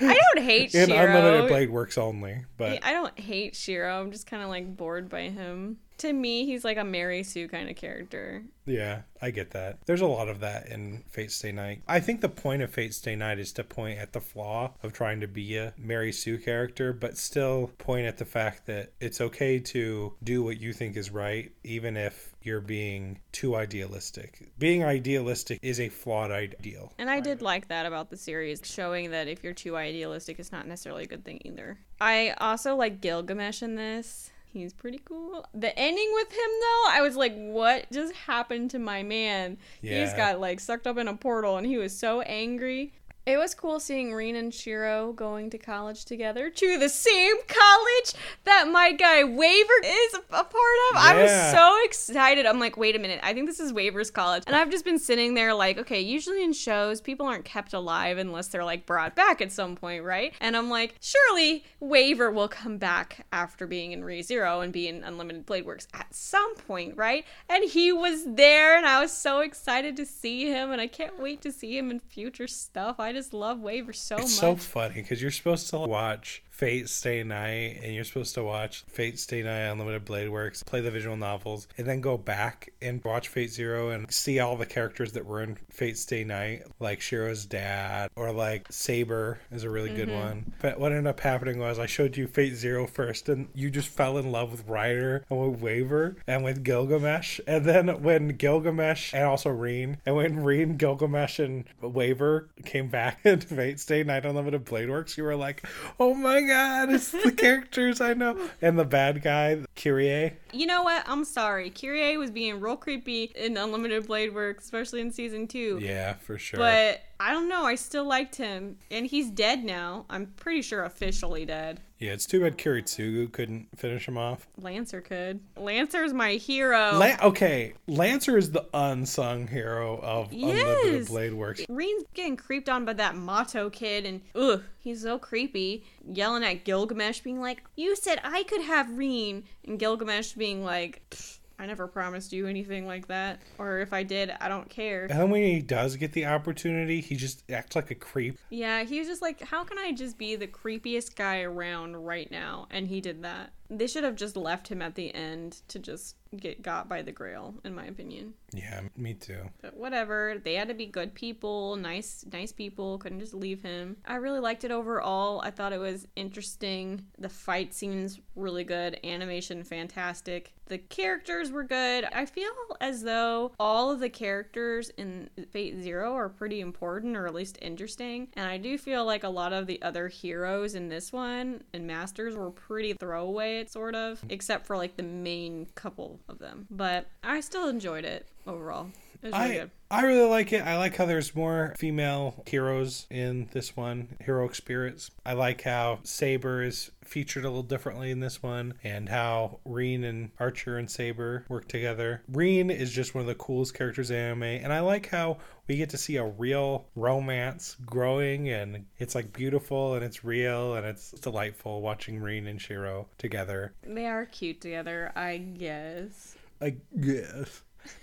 I don't hate Shiro. In Shiro. Unlimited Blade works only, but I don't hate Shiro. I'm just kind of like bored by him. To me, he's like a Mary Sue kind of character. Yeah, I get that. There's a lot of that in Fate Stay Night. I think the point of Fate Stay Night is to point at the flaw of trying to be a Mary Sue character, but still point at the fact that it's okay to do what you think is right, even if you're being too idealistic. Being idealistic is a flawed ideal. And I did like that about the series, showing that if you're too idealistic, it's not necessarily a good thing either. I also like Gilgamesh in this. He's pretty cool. The ending with him, though, I was like, what just happened to my man? He just Yeah. got like sucked up in a portal and he was so angry. It was cool seeing Rin and Shiro going to college together to the same college that my guy Waver is a part of. I was so excited. I'm like, wait a minute, I think this is Waver's college. And I've just been sitting there like, okay, usually in shows, people aren't kept alive unless they're like brought back at some point, right? And I'm like, surely Waver will come back after being in Re Zero and be in Unlimited Blade Works at some point, right? And he was there, and I was so excited to see him, and I can't wait to see him in future stuff. I just love Waver so It's much. so funny because you're supposed to watch Fate Stay Night and you're supposed to watch Fate Stay Night Unlimited Blade Works, play the visual novels, and then go back and watch Fate Zero and see all the characters that were in Fate Stay Night, like Shiro's dad or like Saber is a really good mm-hmm. one. But what ended up happening was I showed you Fate Zero first and you just fell in love with Rider and with Waver and with Gilgamesh. And then when Gilgamesh and also Rin, and when Rin, Gilgamesh, and Waver came back in Fate Stay Night Unlimited Blade Works, you were like, oh my god, it's the characters I know. And the bad guy, Kirei. You know what? I'm sorry. Kirei was being real creepy in Unlimited Blade Works, especially in season two. Yeah, for sure. But I don't know. I still liked him, and he's dead now. I'm pretty sure officially dead. yeah, it's too bad Kiritsugu couldn't finish him off. Lancer could. Lancer's my hero. La- okay, Lancer is the unsung hero of Unlimited Blade Works. Rin's getting creeped on by that Mato kid, and ugh, he's so creepy. Yelling at Gilgamesh, being like, "You said I could have Reen," and Gilgamesh being like, "I never promised you anything like that, or if I did, I don't care." And then when he does get the opportunity, he just acts like a creep. Yeah, he was just like, "How can I just be the creepiest guy around right now?" And he did that. They should have just left him at the end to just get got by the Grail, in my opinion. Yeah, me too. But whatever. They had to be good people, nice nice people, couldn't just leave him. I really liked it overall. I thought it was interesting. The fight scenes really good, animation fantastic. The characters were good. I feel as though all of the characters in Fate Zero are pretty important or at least interesting. And I do feel like a lot of the other heroes in this one and masters were pretty throwaway sort of, except for like the main couple of them. But I still enjoyed it overall. It was really I good. I really like it. I like how there's more female heroes in this one, heroic spirits. I like how Saber is featured a little differently in this one, and how Rin and Archer and Saber work together. Rin is just one of the coolest characters in anime, and I like how we get to see a real romance growing, and it's like beautiful and it's real and it's delightful watching Rin and Shiro together. They are cute together, I guess. I guess.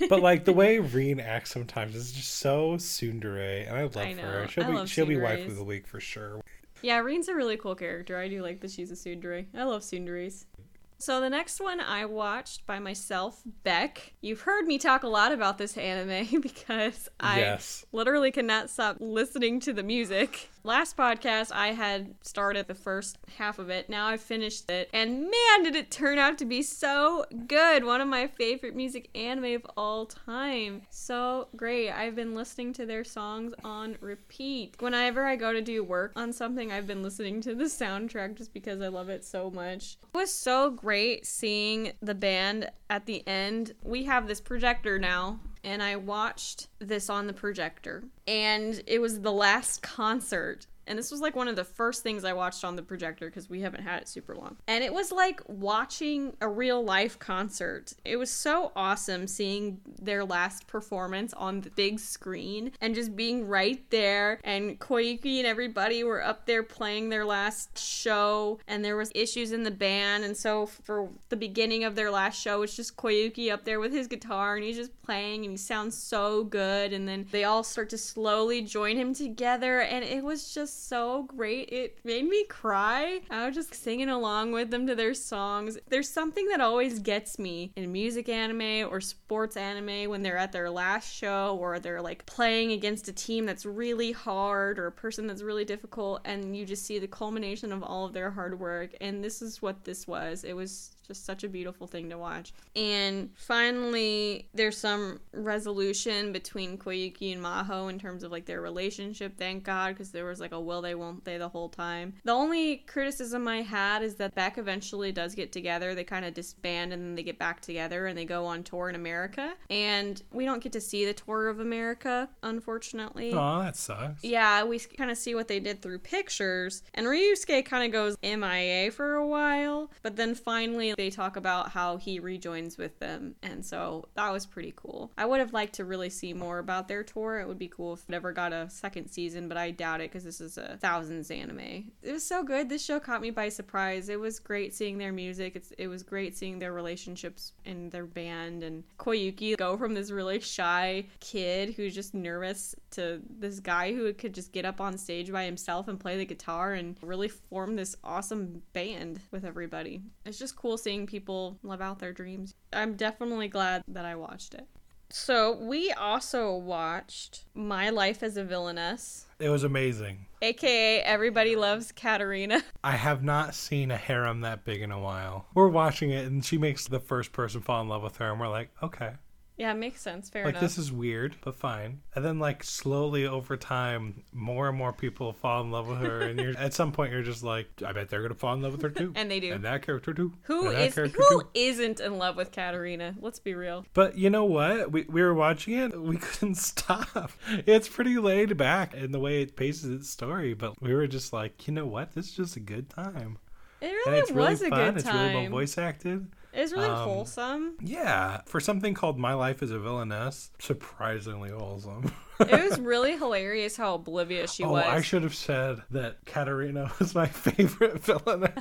But like the way Rin acts sometimes is just so tsundere, and I love I her. She'll I be she'll be wife of the week for sure. Yeah, Rin's a really cool character. I do like that she's a tsundere. I love tsunderes. So the next one I watched by myself, Beck. You've heard me talk a lot about this anime because I Yes. literally cannot stop listening to the music. Last podcast, I had started the first half of it. Now I've finished it. And man, did it turn out to be so good. One of my favorite music anime of all time. So great. I've been listening to their songs on repeat. Whenever I go to do work on something, I've been listening to the soundtrack just because I love it so much. It was so great seeing the band at the end. We have this projector now and I watched this on the projector. And it was the last concert. And this was like one of the first things I watched on the projector because we haven't had it super long. And it was like watching a real life concert. It was so awesome seeing their last performance on the big screen and just being right there. And Koyuki and everybody were up there playing their last show. And there was issues in the band. And so for the beginning of their last show, it's just Koyuki up there with his guitar and he's just playing and he sounds so good. And then they all start to slowly join him together. And it was just so great. It made me cry. I was just singing along with them to their songs. There's something that always gets me in music anime or sports anime when they're at their last show or they're like playing against a team that's really hard or a person that's really difficult and you just see the culmination of all of their hard work. And this is what this was. It was just such a beautiful thing to watch. And finally, there's some resolution between Koyuki and Maho in terms of like their relationship, thank God, because there was like a will they, won't they the whole time. The only criticism I had is that Beck eventually does get together. They kind of disband and then they get back together and they go on tour in America. And we don't get to see the tour of America, unfortunately. Oh, that sucks. Yeah, we kind of see what they did through pictures. And Ryusuke kind of goes MIA for a while, but then finally they talk about how he rejoins with them. And so that was pretty cool. I would have liked to really see more about their tour. It would be cool if it ever got a second season, but I doubt it because this is a thousands anime. It was so good. This show caught me by surprise. It was great seeing their music. It's, it was great seeing their relationships in their band and Koyuki go from this really shy kid who's just nervous to this guy who could just get up on stage by himself and play the guitar and really form this awesome band with everybody. It's just cool seeing people live out their dreams. I'm definitely glad that I watched it. So, we also watched My Life as a Villainess, It was amazing. aka Everybody Loves Katarina. I have not seen a harem that big in a while. We're watching it, and she makes the first person fall in love with her, and we're like, okay. Yeah, it makes sense. Fair Like, enough. this is weird, but fine. And then, like, slowly over time, more and more people fall in love with her, and you're at some point, you're just like, I bet they're going to fall in love with her too. And they do. And that character too. Who and is who too. isn't in love with Katarina? Let's be real. But you know what? We, we were watching it. We couldn't stop. It's pretty laid back in the way it paces its story. But we were just like, you know what? This is just a good time. It And really it's really was a fun. good time. It's really well voice acted. It was really um, wholesome. Yeah. For something called My Life as a Villainess, surprisingly wholesome. It was really hilarious how oblivious she oh, was. I should have said that Katarina was my favorite villain.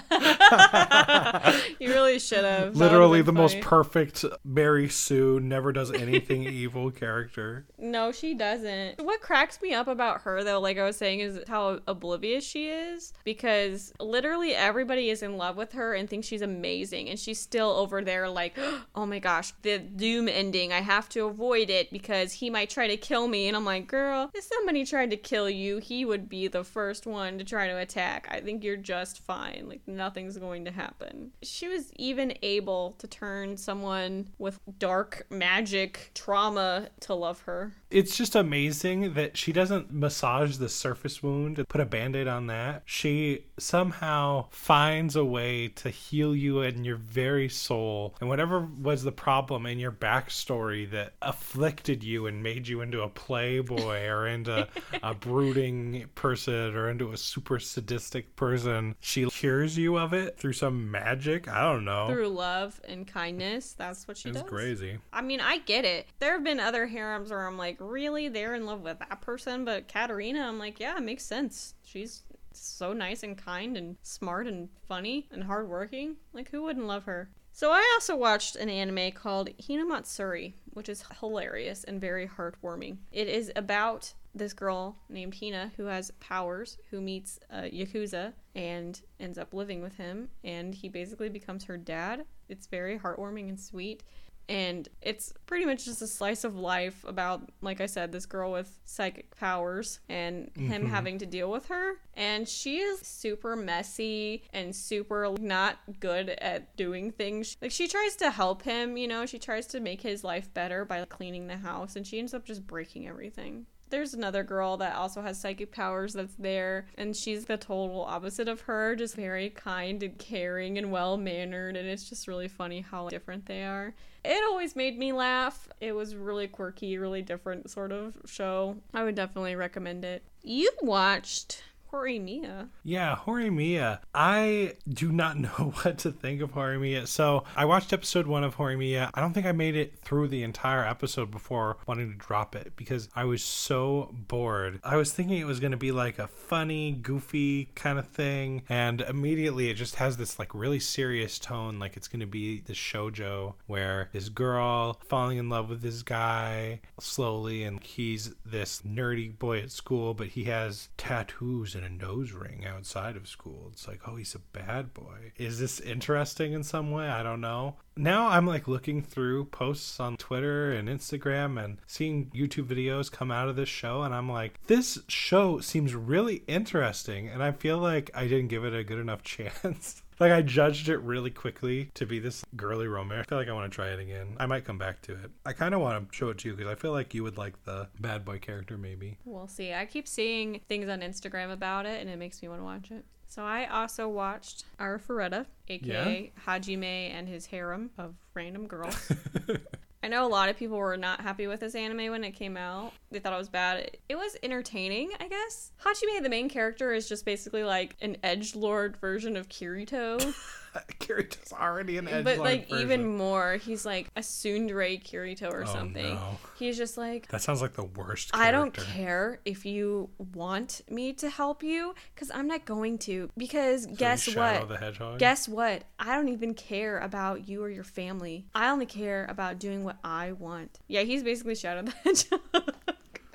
you really should have. Literally the most perfect Mary Sue, never does anything evil character. No, she doesn't. What cracks me up about her, though, like I was saying, is how oblivious she is. Because literally everybody is in love with her and thinks she's amazing. And she's still over there, like, oh my gosh, the doom ending. I have to avoid it because he might try to kill me. And I'm like, girl, if somebody tried to kill you, he would be the first one to try to attack. I think you're just fine. Like, nothing's going to happen. She was even able to turn someone with dark magic trauma to love her. It's just amazing that she doesn't massage the surface wound and put a band aid on that. She somehow finds a way to heal you and your very soul. And whatever was the problem in your backstory that afflicted you and made you into a playboy or into a brooding person or into a super sadistic person, she cures you of it through some magic. I don't know. through love and kindness. That's what she it's does. crazy. I mean, I get it. There have been other harems where I'm like, really, they're in love with that person, but Katarina, I'm like, yeah, it makes sense. She's so nice and kind and smart and funny and hardworking. Like, who wouldn't love her? So I also watched an anime called Hinamatsuri, which is hilarious and very heartwarming. It is about this girl named Hina who has powers, who meets a Yakuza and ends up living with him, and he basically becomes her dad. It's very heartwarming and sweet. And it's pretty much just a slice of life about like I said this girl with psychic powers and him mm-hmm. having to deal with her. And she is super messy and super not good at doing things. Like she tries to help him, you know, she tries to make his life better by cleaning the house and she ends up just breaking everything there's another girl that also has psychic powers that's there and she's the total opposite of her just very kind and caring and well mannered and it's just really funny how different they are. It always made me laugh. It was really quirky really different sort of show. I would definitely recommend it. You watched Horimiya. Yeah, Horimiya. I do not know what to think of Horimiya. So I watched episode one of Horimiya. I don't think I made it through the entire episode before wanting to drop it because I was so bored. I was thinking it was going to be like a funny, goofy kind of thing, and immediately it just has this like really serious tone, like it's going to be the shojo where this girl falling in love with this guy slowly, and he's this nerdy boy at school, but he has tattoos and a nose ring outside of school. It's like, oh, he's a bad boy. Is this interesting in some way? I don't know. Now I'm like looking through posts on Twitter and Instagram and seeing YouTube videos come out of this show, and I'm like, this show seems really interesting, and I feel like I didn't give it a good enough chance. Like I judged it really quickly to be this girly romance. I feel like I want to try it again. I might come back to it. I kind of want to show it to you because I feel like you would like the bad boy character maybe. We'll see. I keep seeing things on Instagram about it, and it makes me want to watch it. So I also watched Arifureta, aka Hajime and his harem of random girls. I know a lot of people were not happy with this anime when it came out. They thought it was bad. It, was entertaining, I guess. Hajime, the main character, is just basically like an edge lord version of Kirito. Kirito's already an edge but like even more, he's like a tsundere Kirito or Oh, something. no. He's just like That sounds like the worst. I don't care if you want me to help you because I'm not going to. Because guess Shadow what? the Hedgehog. Guess what? I don't even care about you or your family. I only care about doing what I want. Yeah, he's basically Shadow the Hedgehog.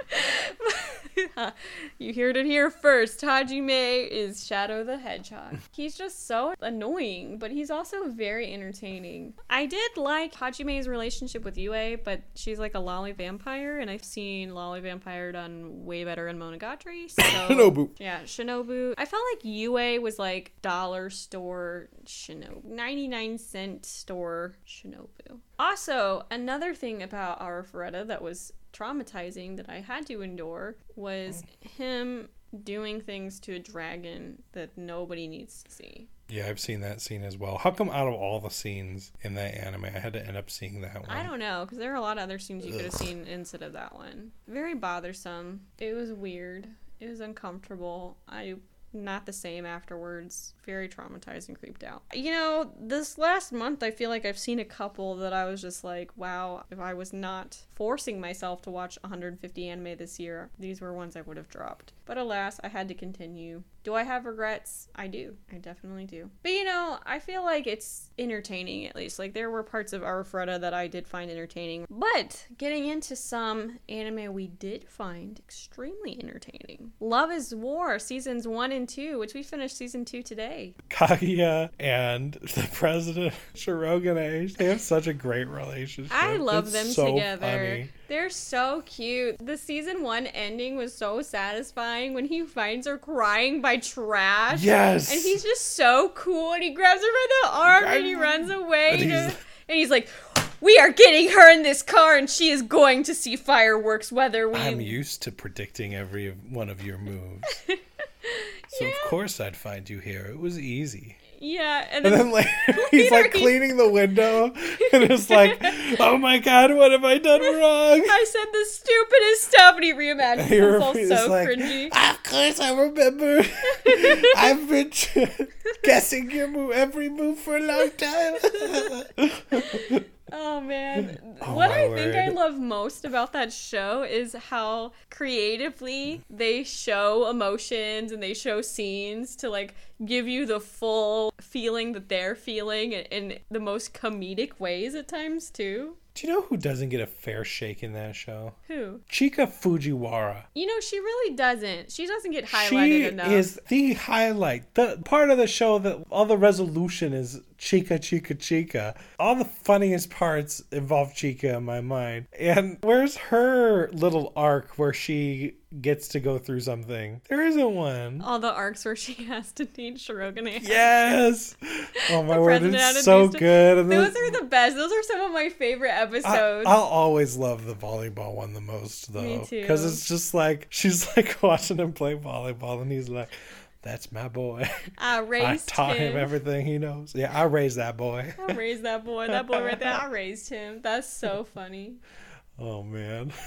you heard it here first. Hajime is Shadow the Hedgehog. He's just so annoying, but he's also very entertaining. I did like Hajime's relationship with Yue, but she's like a loli vampire, and I've seen loli vampire done way better in Monogatari. So Shinobu. yeah, Shinobu. I felt like Yue was like dollar store Shinobu, 99 cent store Shinobu. Also, another thing about Arifureta that was traumatizing that I had to endure was mm. him doing things to a dragon that nobody needs to see. Yeah, I've seen that scene as well. How come out of all the scenes in that anime, I had to end up seeing that one? I don't know, because there are a lot of other scenes you could have seen instead of that one. Very bothersome. It was weird. It was uncomfortable. I not the same afterwards. Very traumatized and creeped out. You know, this last month I feel like I've seen a couple that I was just like, wow, if I was not forcing myself to watch 150 anime this year, these were ones I would have dropped. But alas, I had to continue. Do I have regrets? I do. I definitely do. But you know, I feel like it's entertaining at least. Like there were parts of Arifureta that I did find entertaining. But getting into some anime we did find extremely entertaining. Love is War seasons 1 and 2, which we finished season 2 today. Kaguya and the president Shirogane, they have such a great relationship. I love It's them so together. funny. They're so cute. The season 1 ending was so satisfying when he finds her crying by trash. Yes. And he's just so cool and he grabs her by the arm and he runs away. And to- he's- and he's like, We are getting her in this car and she is going to see fireworks whether we. I'm used to predicting every one of your moves. So of course I'd find you here. It was easy. Yeah. And And then, later he's like he- cleaning the window and it's like, oh my god, what have I done wrong? I said the stupidest stuff and he reimagines He himself so like, cringy. Of course I remember. I've been guessing your move, every move for a long time. Oh man. Oh, what I think I love most about that show is how creatively they show emotions and they show scenes to like give you the full feeling that they're feeling in, the most comedic ways at times too. Do you know who doesn't get a fair shake in that show? Who? Chika Fujiwara. You know, she really doesn't. She doesn't get highlighted She enough. is the highlight. The part of the show that all the resolution is Chika, Chika, Chika. All the funniest parts involve Chika in my mind. And where's her little arc where she gets to go through something? There isn't one. All the arcs where she has to teach Shirogane. Yes. Oh my word, it's so good. And Those are the best. Those are some of my favorite I, episodes. I'll always love the volleyball one the most, though. Me too. Because it's just like she's like watching him play volleyball, and he's like, "That's my boy. I raised I taught him him. everything he knows. Yeah, I raised that boy. I raised that boy. That boy right there. I raised him. That's so funny. Oh man.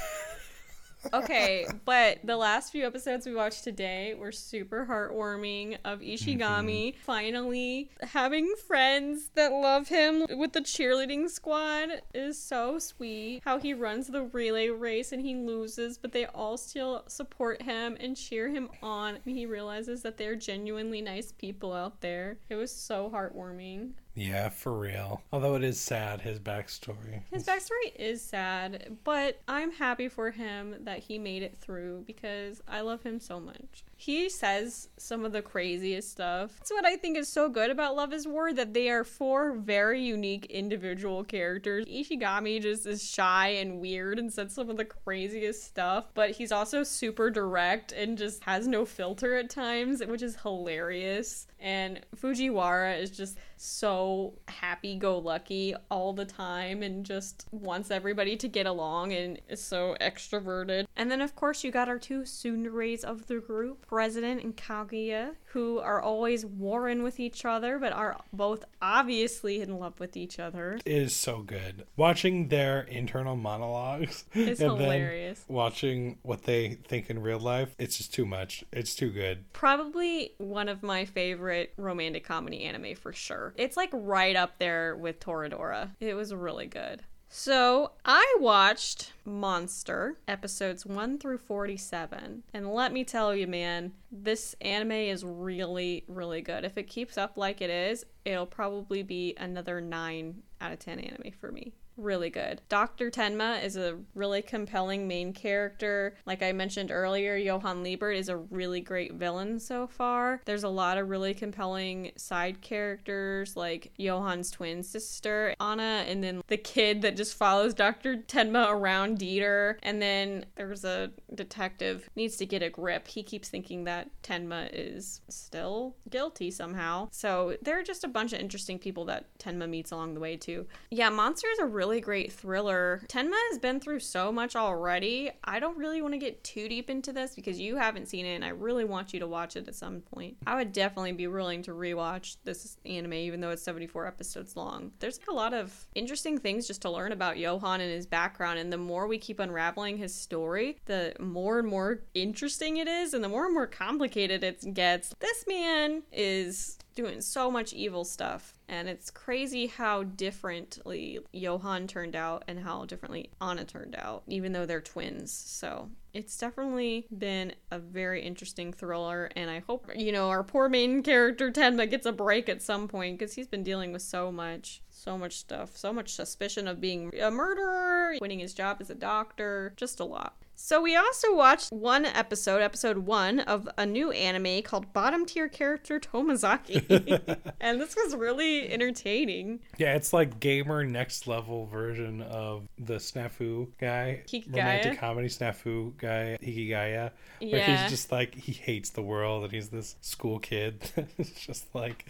Okay, but the last few episodes we watched today were super heartwarming of Ishigami mm-hmm. finally having friends that love him with the cheerleading squad is so sweet. How he runs the relay race and he loses, but they all still support him and cheer him on. And he realizes that they're genuinely nice people out there. It was so heartwarming. Yeah, for real. Although it is sad his backstory. His backstory is sad, but I'm happy for him that he made it through because I love him so much. He says some of the craziest stuff. That's what I think is so good about Love is War that they are four very unique individual characters. Ishigami just is shy and weird and says some of the craziest stuff, but he's also super direct and just has no filter at times, which is hilarious. And Fujiwara is just so happy go lucky all the time and just wants everybody to get along and is so extroverted. And then, of course, you got our two tsunderes of the group, President and Kaguya, who are always warring with each other but are both obviously in love with each other. It is so good. Watching their internal monologues and hilarious. then watching what they think in real life, it's just too much. It's too good. Probably one of my favorite romantic comedy anime for sure. It's like right up there with Toradora. It was really good. So, I watched Monster episodes 1 through 47. And let me tell you, man, this anime is really, really good. If it keeps up like it is, it'll probably be another 9 out of 10 anime for me really good. Dr. Tenma is a really compelling main character. Like I mentioned earlier, Johann Liebert is a really great villain so far. There's a lot of really compelling side characters like Johann's twin sister, Anna, and then the kid that just follows Dr. Tenma around Dieter. And then there's a detective needs to get a grip. He keeps thinking that Tenma is still guilty somehow. So there are just a bunch of interesting people that Tenma meets along the way too. Yeah, Monster is a really great thriller. Tenma has been through so much already. I don't really want to get too deep into this because you haven't seen it and I really want you to watch it at some point. I would definitely be willing to rewatch this anime even though it's 74 episodes long. There's like a lot of interesting things just to learn about Johan and his background and the more we keep unraveling his story, the more and more interesting it is and the more and more complicated it gets. This man is doing so much evil stuff. And it's crazy how differently Johan turned out and how differently Anna turned out, even though they're twins. So it's definitely been a very interesting thriller. And I hope, you know, our poor main character, Tenma, gets a break at some point because he's been dealing with so much. So much stuff, so much suspicion of being a murderer, winning his job as a doctor, just a lot. So we also watched one episode, episode one, of a new anime called Bottom Tier Character Tomozaki. and this was really entertaining. Yeah, it's like gamer next level version of the Snafu guy, Hikigaya? romantic comedy Snafu guy, Hikigaya. Where Yeah. he's just like he hates the world and he's this school kid. it's just like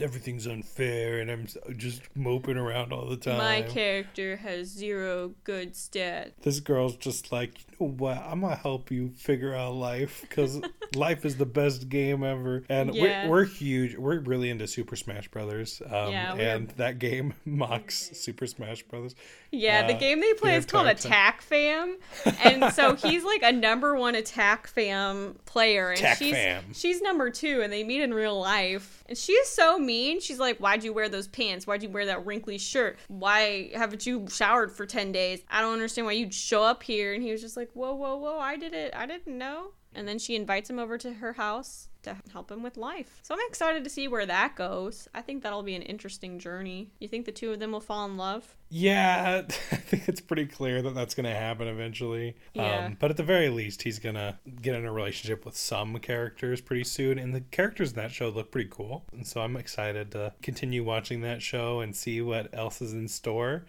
everything's unfair and I'm just moping around all the time. My character has zero good stats. this girl's just like, you know what? I'm gonna help you figure out life because life is the best game ever. And Yeah. we're, we're huge. We're really into Super Smash Brothers. Um, Yeah, and that game mocks Super Smash Brothers. Yeah, the Uh, game they play is called. Attack Fam, and so he's like a number one Attack Fam player, and she's Fam. she's number two, and they meet in real life. And she's so mean. She's like, "Why'd you wear those pants? Why'd you wear that wrinkly shirt? Why haven't you showered for ten days? I don't understand why you'd show up here." And he was just like, "Whoa, whoa, whoa! I did it. I didn't know." And then she invites him over to her house to help him with life. So I'm excited to see where that goes. I think that'll be an interesting journey. You think the two of them will fall in love? Yeah, I think it's pretty clear that that's going to happen eventually. Yeah. Um, but at the very least, he's going to get in a relationship with some characters pretty soon. And the characters in that show look pretty cool. And so I'm excited to continue watching that show and see what else is in store.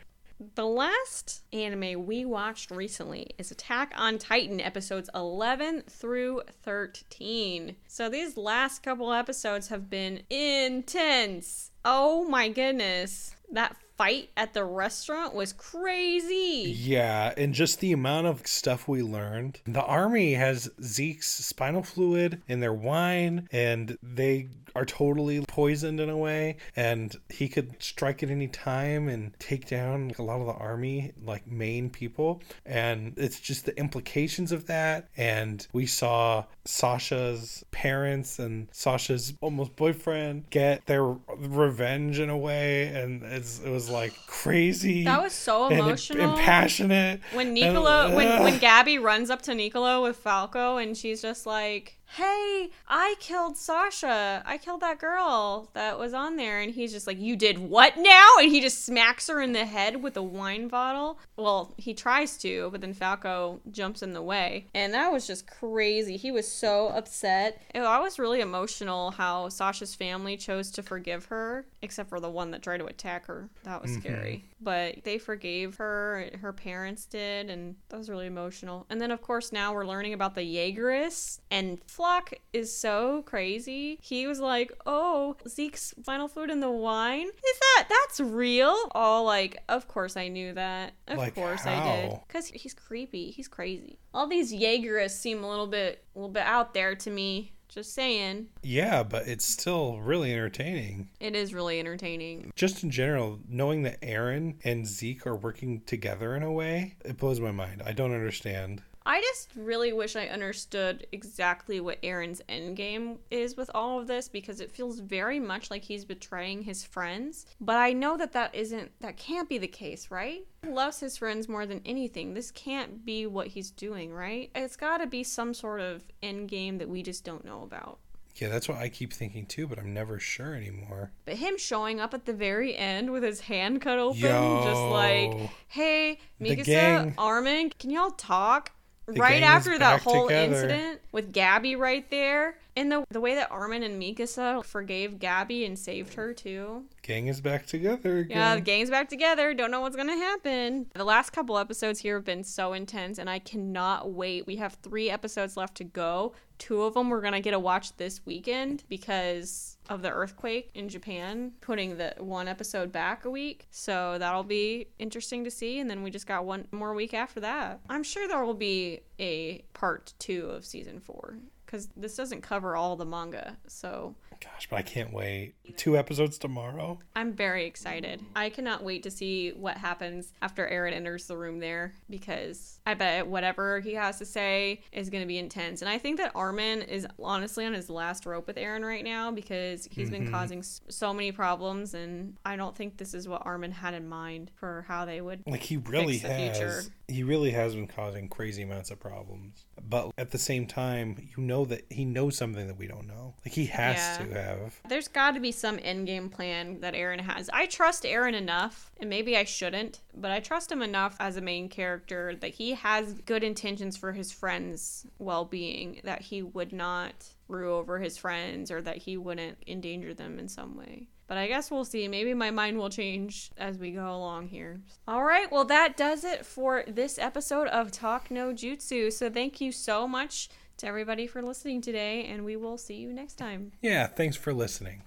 The last anime we watched recently is Attack on Titan episodes 11 through 13. So these last couple episodes have been intense. Oh my goodness. That fight at the restaurant was crazy. Yeah, and just the amount of stuff we learned. The army has Zeke's spinal fluid in their wine, and they are totally poisoned in a way. And he could strike at any time and take down like, a lot of the army, like main people. And it's just the implications of that. And we saw Sasha's parents and Sasha's almost boyfriend get their revenge in a way, and it's, it was like crazy. That was so emotional. and passionate. When And- Nicolo, when, when Gabi runs up to Nicolo with Falco and she's just like, hey, I killed Sasha. I killed that girl that was on there. And he's just like, you did what now? And he just smacks her in the head with a wine bottle. Well, he tries to, but then Falco jumps in the way. And that was just crazy. He was so upset. Ew, I was really emotional how Sasha's family chose to forgive her, except for the one that tried to attack her. That was mm-hmm. scary. But they forgave her, her parents did, and that was really emotional. And then, of course, now we're learning about the Jaegerists, and Floch is so crazy. He was like, Oh, Zeke's spinal fluid in the wine? Is that, that's real? All like, Of course I knew that. Of Like, course I did. Because he's creepy. He's crazy. All these Jaegerists seem a little bit, a little bit out there to me. Just saying. Yeah, but it's still really entertaining. It is really entertaining. Just in general, knowing that Eren and Zeke are working together in a way, it blows my mind. I don't understand. I just really wish I understood exactly what Eren's endgame is with all of this because it feels very much like he's betraying his friends. But I know that that isn't, that can't be the case, right? He loves his friends more than anything. This can't be what he's doing, right? It's gotta be some sort of endgame that we just don't know about. Yeah, that's what I keep thinking too, but I'm never sure anymore. But him showing up at the very end with his hand cut open, just like, hey, Mikasa, Armin, can y'all talk? Right after that whole together. incident with Gabi right there. And the the way that Armin and Mikasa forgave Gabi and saved her too. Gang is back together again. Yeah, the gang's back together. Don't know what's gonna happen. The last couple episodes here have been so intense, and I cannot wait. We have three episodes left to go. Two of them we're gonna get to watch this weekend because of the earthquake in Japan, putting the one episode back a week. So that'll be interesting to see. And then we just got one more week after that. I'm sure there will be a part two of season four because this doesn't cover all the manga. So Gosh, but I can't wait. Two episodes tomorrow. I'm very excited. I cannot wait to see what happens after Eren enters the room there because I bet whatever he has to say is going to be intense. And I think that Armin is honestly on his last rope with Eren right now because he's been mm-hmm. causing so many problems. And I don't think this is what Armin had in mind for how they would. Like he really the future. He really has been causing crazy amounts of problems. But at the same time, you know that he knows something that we don't know. Like he has Yeah. to have. There's got to be some end game plan that Eren has. I trust Eren enough, and maybe I shouldn't, but I trust him enough as a main character that he has good intentions for his friends' well being, that he would not rue over his friends or that he wouldn't endanger them in some way. But I guess we'll see. Maybe my mind will change as we go along here. All right, well, that does it for this episode of Talk No Jutsu. So thank you so much to everybody for listening today, and we will see you next time. Yeah, thanks for listening.